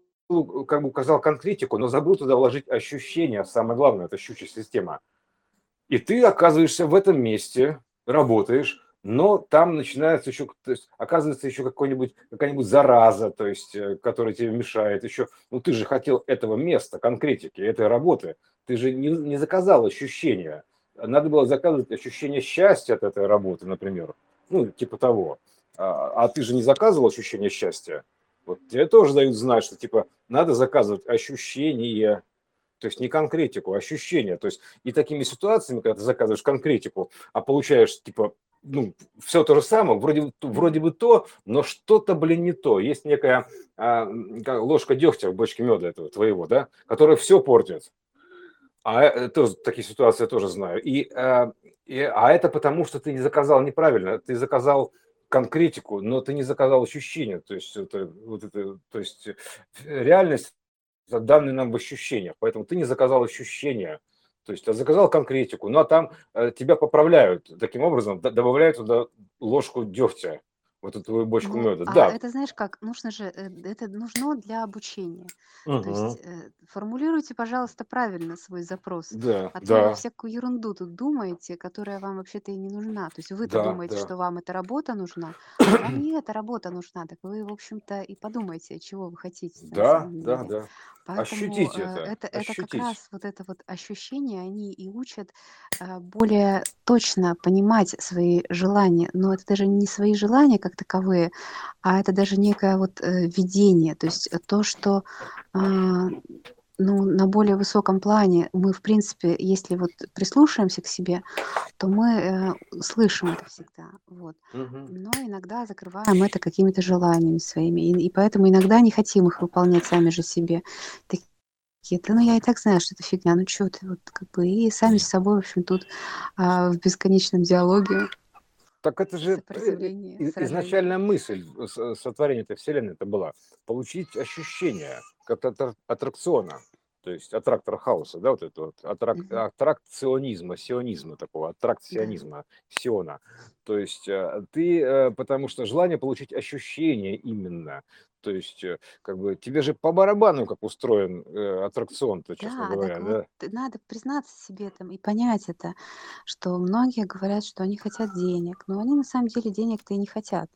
как бы указал конкретику, но забыл туда вложить ощущения, самое главное, это щучья система. И ты оказываешься в этом месте, работаешь, но там начинается еще, то есть оказывается еще какой-нибудь, какая-нибудь зараза, то есть, э, которая тебе мешает еще. Ну, ты же хотел этого места, конкретики, этой работы. Ты же не, не заказал ощущения. Надо было заказывать ощущение счастья от этой работы, например ну, типа того. А, а ты же не заказывал ощущение счастья. Вот тебе тоже дают знать, что типа надо заказывать ощущение, то есть не конкретику, а ощущение. То есть и такими ситуациями, когда ты заказываешь конкретику, а получаешь типа ну, все то же самое, вроде, вроде бы то, но что-то, блин, не то. Есть некая а, ложка дегтя в бочке меда этого твоего, да, которая все портит. А э, тоже, такие ситуации я тоже знаю. И, а, и, а это потому, что ты не заказал неправильно. Ты заказал конкретику, но ты не заказал ощущения. То есть, это, вот это, то есть э, реальность данные нам в ощущениях. Поэтому ты не заказал ощущения. То есть, а заказал конкретику, ну а там э, тебя поправляют. Таким образом, добавляют туда ложку дегтя вот эту твою бочку Ну, меда. а Да. это знаешь как? Нужно же, э, это нужно для обучения. То есть э, формулируйте, пожалуйста, правильно свой запрос. Да, А то вы да, всякую ерунду тут думаете, которая вам вообще-то и не нужна. То есть вы-то да, думаете, да, что вам эта работа нужна, а вам [COUGHS] не эта работа нужна. Так вы, в общем-то, и подумайте, чего вы хотите на да, самом да, деле. да. Поэтому Ощутить э, это, это, это как ощутить. раз вот это вот ощущение, они и учат э, более точно понимать свои желания. Но это даже не свои желания как таковые, а это даже некое вот э, видение. То есть то, что а, ну, на более высоком плане мы, в принципе, если вот прислушаемся к себе, то мы э, слышим это всегда. Вот. Мгм. Но иногда закрываем это какими-то желаниями своими. И, и поэтому иногда не хотим их выполнять сами же себе. Такие, да ну я и так знаю, что это фигня, ну что ты, вот как бы, и сами с собой, в общем, тут а, в бесконечном диалоге Так это же э, изначальная мысль с- сотворения этой вселенной это была получить ощущение как от ат- аттракциона, то есть аттрактор хаоса, да, вот это вот аттрак- аттракционизма, сионизма такого, аттракционизма, сиона. То есть э, ты, э, потому что желание получить ощущение именно, то есть э, как бы тебе же по барабану как устроен э, аттракцион-то, честно Да, говоря, да? вот надо признаться себе там и понять это, что многие говорят, что они хотят денег, но они на самом деле денег-то и не хотят.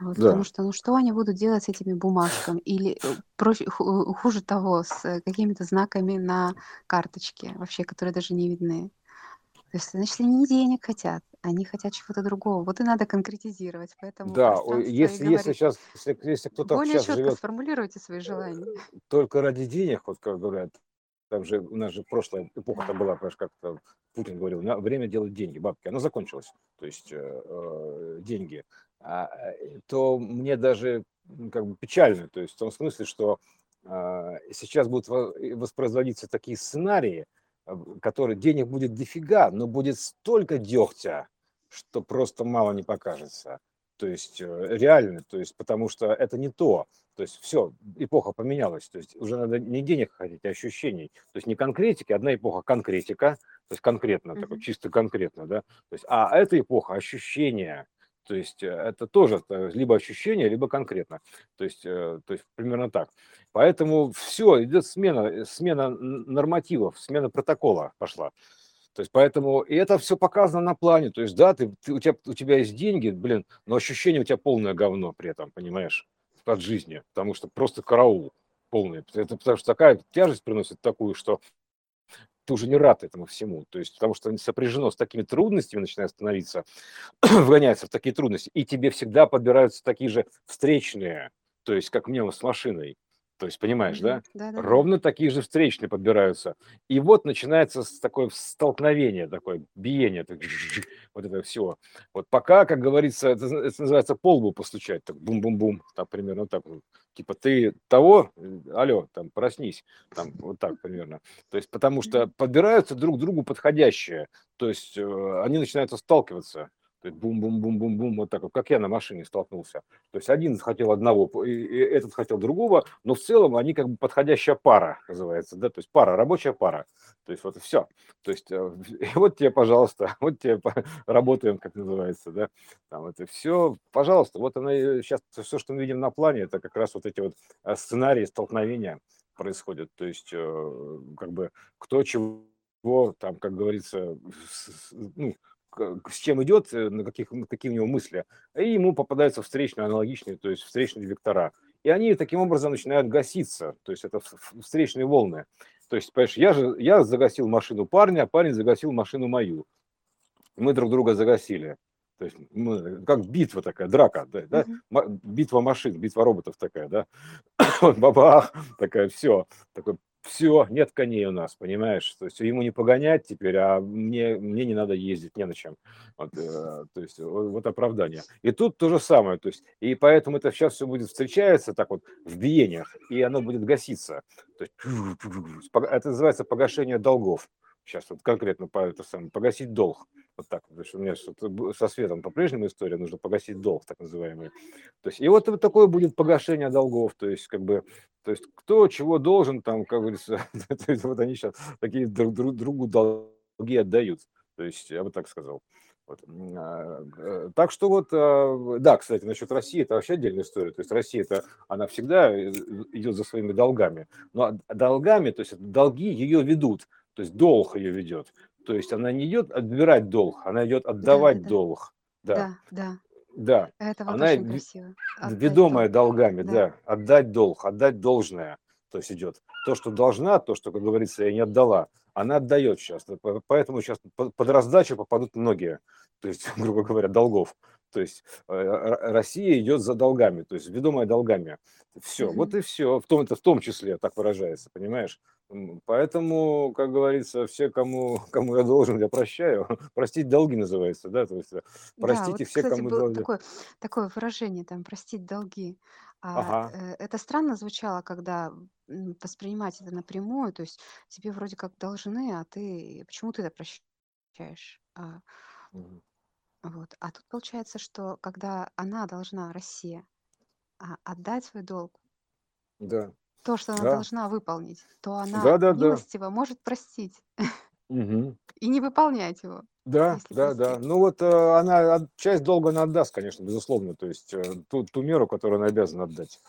Вот, потому Да. что, ну что они будут делать с этими бумажками? Или э, проще, хуже того, с э, какими-то знаками на карточке, вообще, которые даже не видны. То есть, значит, они не денег хотят, они хотят чего-то другого. Вот и надо конкретизировать. Поэтому Да, если, если говорит. сейчас, если, если кто-то Более сейчас четко живет сформулируйте свои желания. только ради денег, вот как говорят, там же у нас же прошлая эпоха-то была, понимаешь, как-то Путин говорил, «На- время делать деньги, бабки, оно закончилось, то есть э, э, деньги, э, то мне даже как бы печально, то есть в том смысле, что а, сейчас будут воспроизводиться такие сценарии, а, которые денег будет дофига, но будет столько дегтя, что просто мало не покажется. То есть э, реально, то есть потому что это не то. То есть все, эпоха поменялась. То есть уже надо не денег хотеть, а ощущений. То есть не конкретики, одна эпоха конкретика, то есть конкретно, такой, Мгм. чисто конкретно, да. То есть, а эта эпоха ощущения. То есть э, это тоже э, либо ощущение, либо конкретно. То есть, э, то есть примерно так. Поэтому все, идет смена, смена нормативов, смена протокола пошла. То есть поэтому и это все показано на плане. То есть да, ты, ты- у, тебя, у тебя есть деньги, блин, но ощущение у тебя полное говно при этом, понимаешь, от жизни. Потому что просто караул полный. Это потому что такая тяжесть приносит такую, что ты уже не рад этому всему. То есть потому что сопряжено с такими трудностями начинает становиться, [CLEARS THROAT] вгоняется в такие трудности. И тебе всегда подбираются такие же встречные, то есть как мне с машиной. То есть, понимаешь, да? Мгм. Да-да-да. Ровно такие же встречные подбираются. И вот начинается с такое столкновение, такое биение, так вот это все. Вот пока, как говорится, это, это называется полбу постучать, так бум-бум-бум, там примерно так. вот. Типа ты того, э, алло, там проснись, там вот так примерно. То есть потому что подбираются друг к другу подходящие, то есть э, они начинают сталкиваться. То есть бум-бум-бум-бум-бум, вот так вот, как я на машине столкнулся. То есть один хотел одного, и, этот хотел другого, но в целом они как бы подходящая пара называется, да, то есть пара, рабочая пара. То есть вот и все. То есть э, [LAUGHS] и вот тебе, пожалуйста, [LAUGHS] вот тебе работаем, как называется, да, там это все, пожалуйста, вот оно сейчас все, что мы видим на плане, это как раз вот эти вот э, сценарии столкновения происходят. То есть э, как бы кто чего там, как говорится, ну, с чем идет, э, на каких, какие у него мысли, и ему попадаются встречные, аналогичные, то есть встречные вектора. И они таким образом начинают гаситься, то есть это встречные волны. То есть, понимаешь, я же я загасил машину парня, а парень загасил машину мою. Мы друг друга загасили. То есть мы, как битва такая, драка, да, да? Битва машин, битва роботов такая, да, [COUGHS] бабах, такая, все, такой, все, нет коней у нас, понимаешь, то есть ему не погонять теперь, а мне, мне не надо ездить, не на чем, вот, э, то есть вот, вот оправдание. И тут то же самое, то есть, и поэтому это сейчас все будет встречаться так вот в биениях, и оно будет гаситься, то есть, это называется погашение долгов, сейчас вот конкретно по это самое, погасить долг, вот так, потому что у меня со светом по-прежнему история, нужно погасить долг, так называемый. То есть, и вот такое будет погашение долгов, то есть, как бы, то есть, кто чего должен, там, как говорится, [LAUGHS] то есть, вот они сейчас такие друг, друг другу долги отдают, то есть, я бы так сказал. Вот. А, э, так что вот, а, да, кстати, насчет России, это вообще отдельная история. То есть Россия, это, она всегда э, идет за своими долгами. Но долгами, то есть долги ее ведут, то есть долг ее ведет. То есть она не идет отбирать долг, она идет отдавать да. долг. Да, да. да. Да, Это вот она очень красиво. Отдать ведомая долг. долгами, Да. да, отдать долг, отдать должное, то есть идет. То, что должна, то, что, как говорится, я не отдала, она отдает сейчас. По- Поэтому сейчас по- под раздачу попадут многие, то есть, [LAUGHS] грубо говоря, долгов. То есть э, Россия идет за долгами, то есть ведомая долгами. Все, вот Мгм. и все, в том, это в том числе так выражается, понимаешь? Поэтому, как говорится, все, кому, [LAUGHS] кому я должен, я прощаю. [LAUGHS] Простить долги называется, да, то есть э, Да, простите вот, все, кстати, кому было должен. такое, такое выражение, там, простить долги. А, Ага. э, это странно звучало, когда м, воспринимать это напрямую, то есть тебе вроде как должны, а ты, почему ты это прощаешь? А, Мгм. вот. А тут получается, что когда она должна, Россия, а, отдать свой долг, Да, то, что она да, должна выполнить, то она да, да, да. милостиво может простить Мгм. [LAUGHS] и не выполнять его, Да, если да, да. Ну вот э, она от- часть долга она отдаст, конечно, безусловно. То есть э, ту, ту меру, которую она обязана отдать.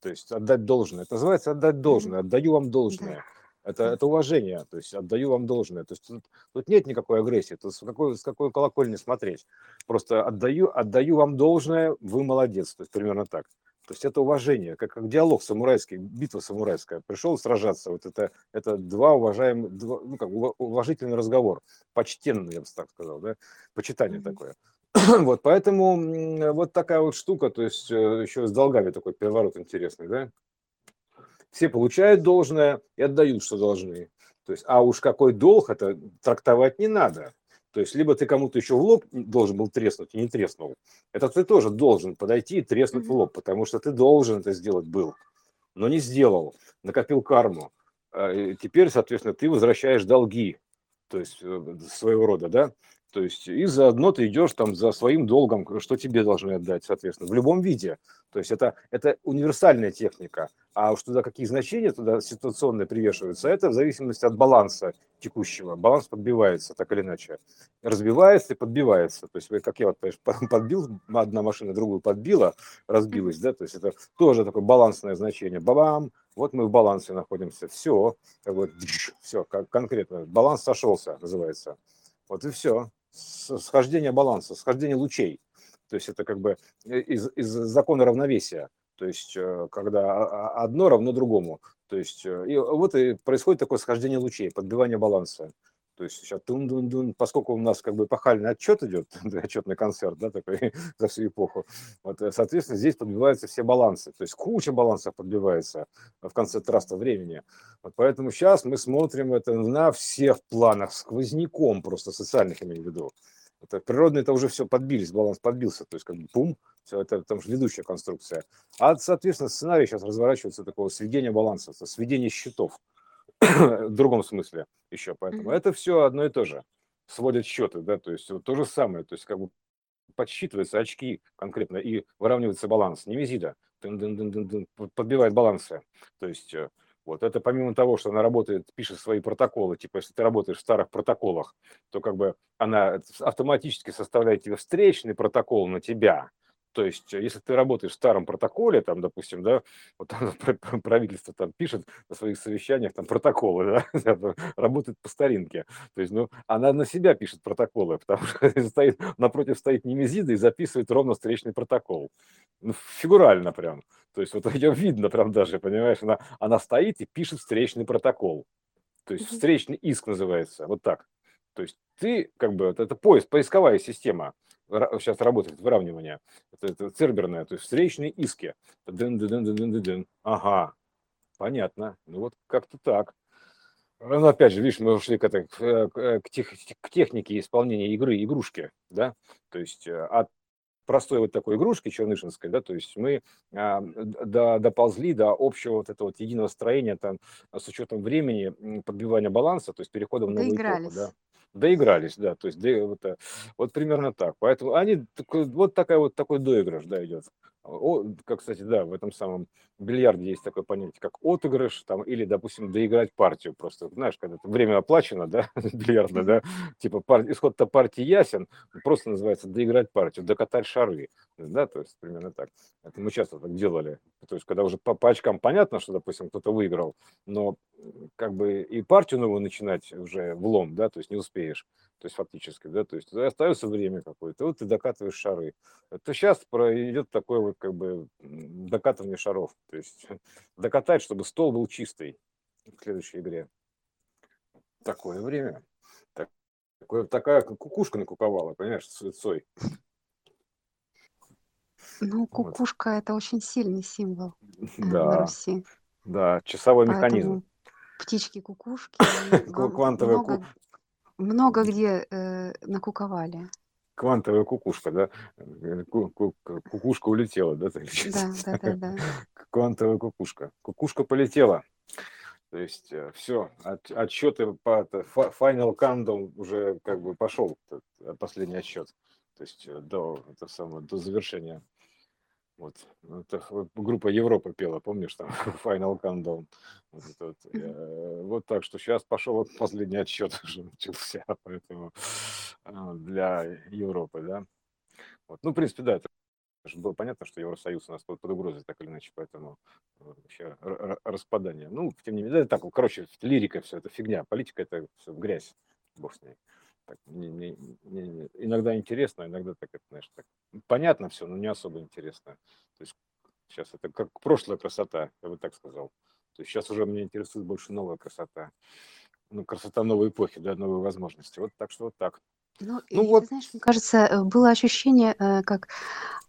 То есть отдать должное. Это называется отдать Мгм. должное. Отдаю вам Да, должное. Это, да. это уважение. То есть отдаю вам должное. То есть тут, тут нет никакой агрессии. Тут с какой, с какой колокольни смотреть. Просто отдаю, отдаю вам должное, вы молодец. То есть примерно так. То есть это уважение, как, как диалог самурайский, битва самурайская. Пришел сражаться, вот это, это два уважаемых, два, ну как ува- уважительный разговор, почтенный, я бы так сказал, да, почитание такое. [CLEARS THROAT] Вот, поэтому вот такая вот штука, то есть э, еще с долгами такой переворот интересный, да. Все получают должное и отдают, что должны. То есть, а уж какой долг, это трактовать не надо. То есть, либо ты кому-то еще в лоб должен был треснуть и не треснул. Это ты тоже должен подойти и треснуть в Мгм. лоб, потому что ты должен это сделать был, но не сделал, накопил карму. А, Теперь, соответственно, ты возвращаешь долги, то есть э, своего рода, да, то есть и заодно ты идешь там за своим долгом, что тебе должны отдать, соответственно, в любом виде. То есть это, это универсальная техника. А уж туда какие значения туда ситуационные привешиваются, это в зависимости от баланса текущего. Баланс подбивается так или иначе. Разбивается и подбивается. То есть, как я вот, [LAUGHS] подбил, одна машина другую подбила, разбилась, да, то есть это тоже такое балансное значение. Бабам, вот мы в балансе находимся. Все, как бы, все, конкретно. Баланс сошелся, называется. Вот и все. Схождение баланса, схождение лучей. То есть это как бы из, из закона равновесия. То есть э, когда одно равно другому. То есть э, и вот и происходит такое схождение лучей, подбивание баланса. То есть сейчас тун дун дун поскольку у нас как бы эпохальный отчет идет, [LAUGHS] отчетный концерт, да, такой [LAUGHS] за всю эпоху, вот, э, соответственно, здесь подбиваются все балансы, то есть куча балансов подбивается в конце траста времени. Вот поэтому сейчас мы смотрим это на всех планах, сквозняком просто социальных имею в виду. Это природно это уже все подбились, баланс подбился, то есть как бы пум, все это там же ведущая конструкция. А, соответственно, сценарий сейчас разворачивается такого сведения баланса, сведения счетов в другом смысле еще. Поэтому это все одно и то же. Сводят счеты, да, то есть вот то же самое, то есть как бы подсчитываются очки конкретно и выравнивается баланс. Немезида тын-дын-дын-дын-дын, п- подбивает балансы. То есть э, вот это помимо того, что она работает, пишет свои протоколы, типа если ты работаешь в старых протоколах, то как бы она автоматически составляет тебе встречный протокол на тебя. То есть, э, если ты работаешь в старом протоколе, там, допустим, да, вот там [LAUGHS] пр- правительство там пишет на своих совещаниях там протоколы, да, [LAUGHS] работает по старинке. То есть, ну, она на себя пишет протоколы, [LAUGHS] потому что стоит, напротив стоит немезида и записывает ровно встречный протокол. Ну, фигурально прям. То есть, вот ее видно прям даже, понимаешь, она, она стоит и пишет встречный протокол. То есть, встречный иск называется, вот так. То есть, ты, как бы, это поиск, поисковая система сейчас работает, выравнивание. Это, это церберное, то есть, встречные иски. Дын -дын -дын -дын -дын -дын. Ага, понятно. Ну, вот как-то так. Ну, опять же, видишь, мы ушли к, этой, к, э, к, тех- к технике исполнения игры, игрушки, да, то есть э, от простой вот такой игрушки чернышинской, да, то есть мы а, до, доползли до общего вот этого вот единого строения там с учетом времени подбивания баланса, то есть перехода в новую эпоху, да. Доигрались. Да, то есть вот, э, вот примерно так. Поэтому они, вот такая вот такой доигрыш, да, идет. О, как, кстати, да, в этом самом бильярде есть такое понятие, как отыгрыш, там, или, допустим, доиграть партию просто. Знаешь, когда время оплачено, да, [LAUGHS] бильярдно, да, типа пар... исход-то партии ясен, просто называется доиграть партию, докатать шары, да, то есть примерно так. Это мы часто так делали. То есть, когда уже по, по очкам понятно, что, допустим, кто-то выиграл, но как бы и партию новую начинать уже в лом, да, то есть не успеешь, то есть фактически, да, то есть остается время какое-то, вот ты докатываешь шары. Это сейчас идет такое вот как бы докатывание шаров, то есть [LAUGHS] докатать, чтобы стол был чистый в следующей игре. Такое время. Так, такое, такая кукушка накуковала, понимаешь, с лицой. Ну, [LAUGHS] кукушка вот. это очень сильный символ э, да. на Руси. Да, часовой Поэтому механизм. Птички-кукушки [LAUGHS] Квантовая много, много где э, накуковали. Квантовая кукушка, да? Кукушка улетела, да? [LAUGHS] Да, да, да, да. Квантовая кукушка. Кукушка полетела. То есть э, все, от, отчеты по Final Countdown уже как бы пошел последний отсчет. То есть э, до, это самое, до завершения вот, это группа Европа пела, помнишь, там [LAUGHS] Final Countdown. Вот, вот, э, вот так что сейчас пошел последний отсчет уже начался, [LAUGHS] поэтому э, для Европы, да. Вот. Ну, в принципе, да, это было понятно, что Евросоюз у нас под, под угрозой так или иначе, поэтому э, вообще распадание. Ну, тем не менее, да, так, короче, лирика все это фигня, политика это все грязь, бог с ней так, не, не, не, иногда интересно, иногда так, это, знаешь, так, понятно все, но не особо интересно. То есть сейчас это как прошлая красота, я бы так сказал. То есть сейчас уже меня интересует больше новая красота. Ну, красота новой эпохи, да, новые возможности. Вот так что вот так. Ну, ну и, вот. Ты знаешь, мне кажется, э, было ощущение, э, как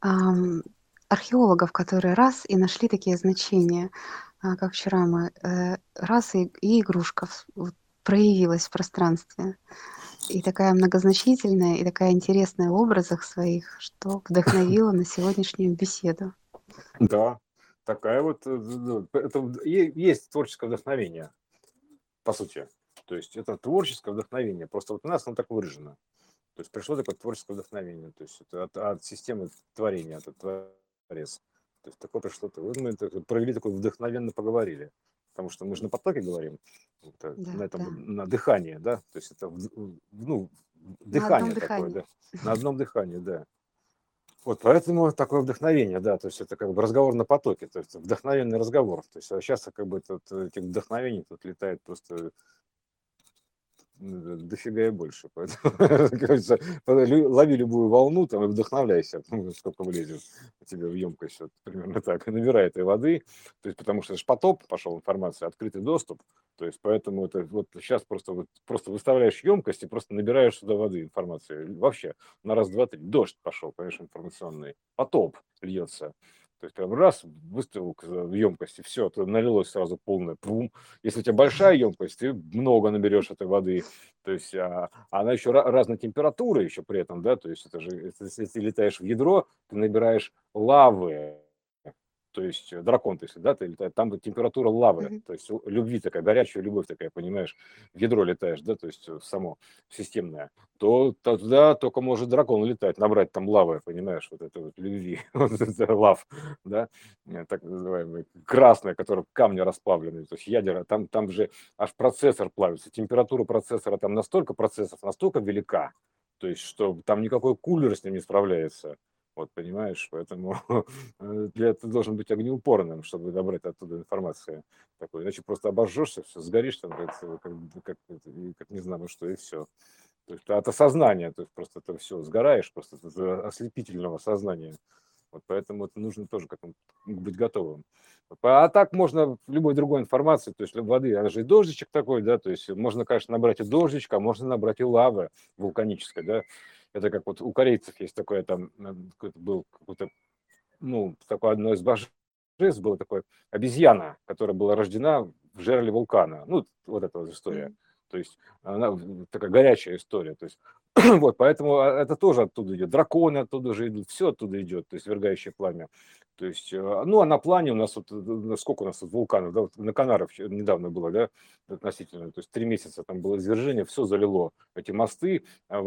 эм, археологов, которые раз и нашли такие значения, а, как вчера мы, э, раз и, и игрушка проявилась в пространстве и такая многозначительная, и такая интересная в образах своих, что вдохновила на сегодняшнюю беседу. Да, такая вот, э, ну, это есть творческое вдохновение, по сути. То есть это творческое вдохновение, просто вот у нас оно так выражено. То есть пришло такое творческое вдохновение, то есть это от, от системы творения, от творец. То есть такое пришло, мы провели такое вдохновенно поговорили потому что мы же на потоке говорим, это, да, на этом, да. на дыхание, да, то есть это, ну, дыхание такое, дыхании. да, [LAUGHS] на одном дыхании, да. Вот поэтому такое вдохновение, да, то есть это как бы разговор на потоке, то есть вдохновенный разговор. То есть а сейчас как бы тут этих вдохновений тут летает просто дофига и больше. [LAUGHS] Поэтому, лови любую волну там и вдохновляйся, [LAUGHS] сколько влезет у тебя в емкость, вот, примерно так, и набирай этой воды, то есть потому что это же потоп пошел информация, открытый доступ, то есть поэтому это вот сейчас просто вот, просто выставляешь емкость и просто набираешь сюда воды, информации. Вообще на раз, два, три, дождь пошел, конечно, информационный, потоп льется. То есть прям раз выставил в емкости, все, то налилось сразу полное, пум. Если у тебя большая емкость, ты много наберешь этой воды. То есть а, она еще разной температуры еще при этом, да, то есть это же, если ты летаешь в ядро, ты набираешь лавы, то есть э, дракон, то есть, да, ты летаешь, там температура лавы, mm-hmm. то есть любви такая, горячая любовь такая, понимаешь, в ядро летаешь, да, то есть э, само системное, то тогда только может дракон летать, набрать там лавы, понимаешь, вот это вот любви, [LAUGHS] вот это лав, да, э, так называемый, красная, которая камни расплавленные, то есть ядера, там, там же аж процессор плавится, температура процессора там настолько процессов, настолько велика, то есть, что там никакой кулер с ним не справляется. Вот, понимаешь, поэтому [LAUGHS] э, для этого должен быть огнеупорным, чтобы добрать оттуда информацию такой. Иначе просто обожжешься, все, сгоришь там, как, как, как, как не знаю, что, и все. То есть от осознания, то есть просто это все, сгораешь просто от ослепительного сознания. Вот поэтому это нужно тоже к этому быть готовым. А так можно любой другой информации, то есть воды, она же и дождичек такой, да, то есть можно, конечно, набрать и дождичка, а можно набрать и лавы вулканической, да, это как вот у корейцев есть такое там, был какой-то, ну, такое одно из божеств было такое обезьяна, которая была рождена в жерле вулкана. Ну, вот эта вот история. То есть она такая горячая история. То есть [CLEARS THROAT] вот, поэтому а, это тоже оттуда идет. Драконы оттуда же идут, все оттуда идет, то есть вергающее пламя. То есть, э, ну, а на плане у нас вот, э, сколько у нас тут вулканов, да, вот на Канарах недавно было, да, относительно, то есть три месяца там было извержение, все залило, эти мосты, а,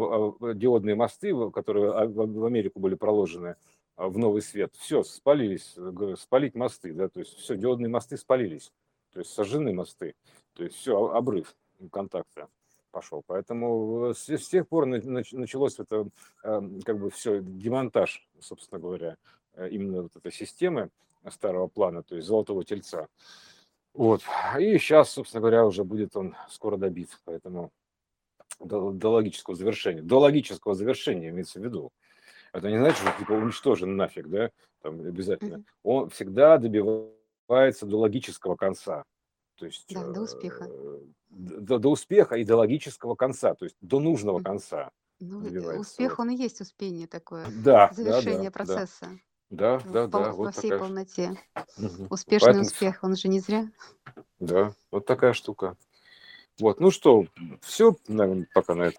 диодные мосты, которые в Америку были проложены, а, в новый свет. Все, спалились, спалить мосты, да, то есть все, диодные мосты спалились, то есть сожжены мосты, то есть все, обрыв контакта пошел. Поэтому с, с тех пор началось это как бы все демонтаж, собственно говоря, э, именно вот этой системы старого плана, то есть золотого тельца. Вот. И сейчас, собственно говоря, уже будет он скоро добит. Поэтому до, до логического завершения. До логического завершения имеется в виду. Это не значит, что типа уничтожен нафиг, да, там обязательно. Он всегда добивается до логического конца. То есть, да, до успеха. Э, до, до успеха и до логического конца, то есть до нужного конца. Ну, успех, вот. он и есть успение такое. Да, завершение да, да, процесса. Да, да, да. да. Вот во всей такая... полноте. Угу. Успешный Поэтому... успех, он же не зря. Да, вот такая штука. Вот, ну что, все, наверное, пока на этом.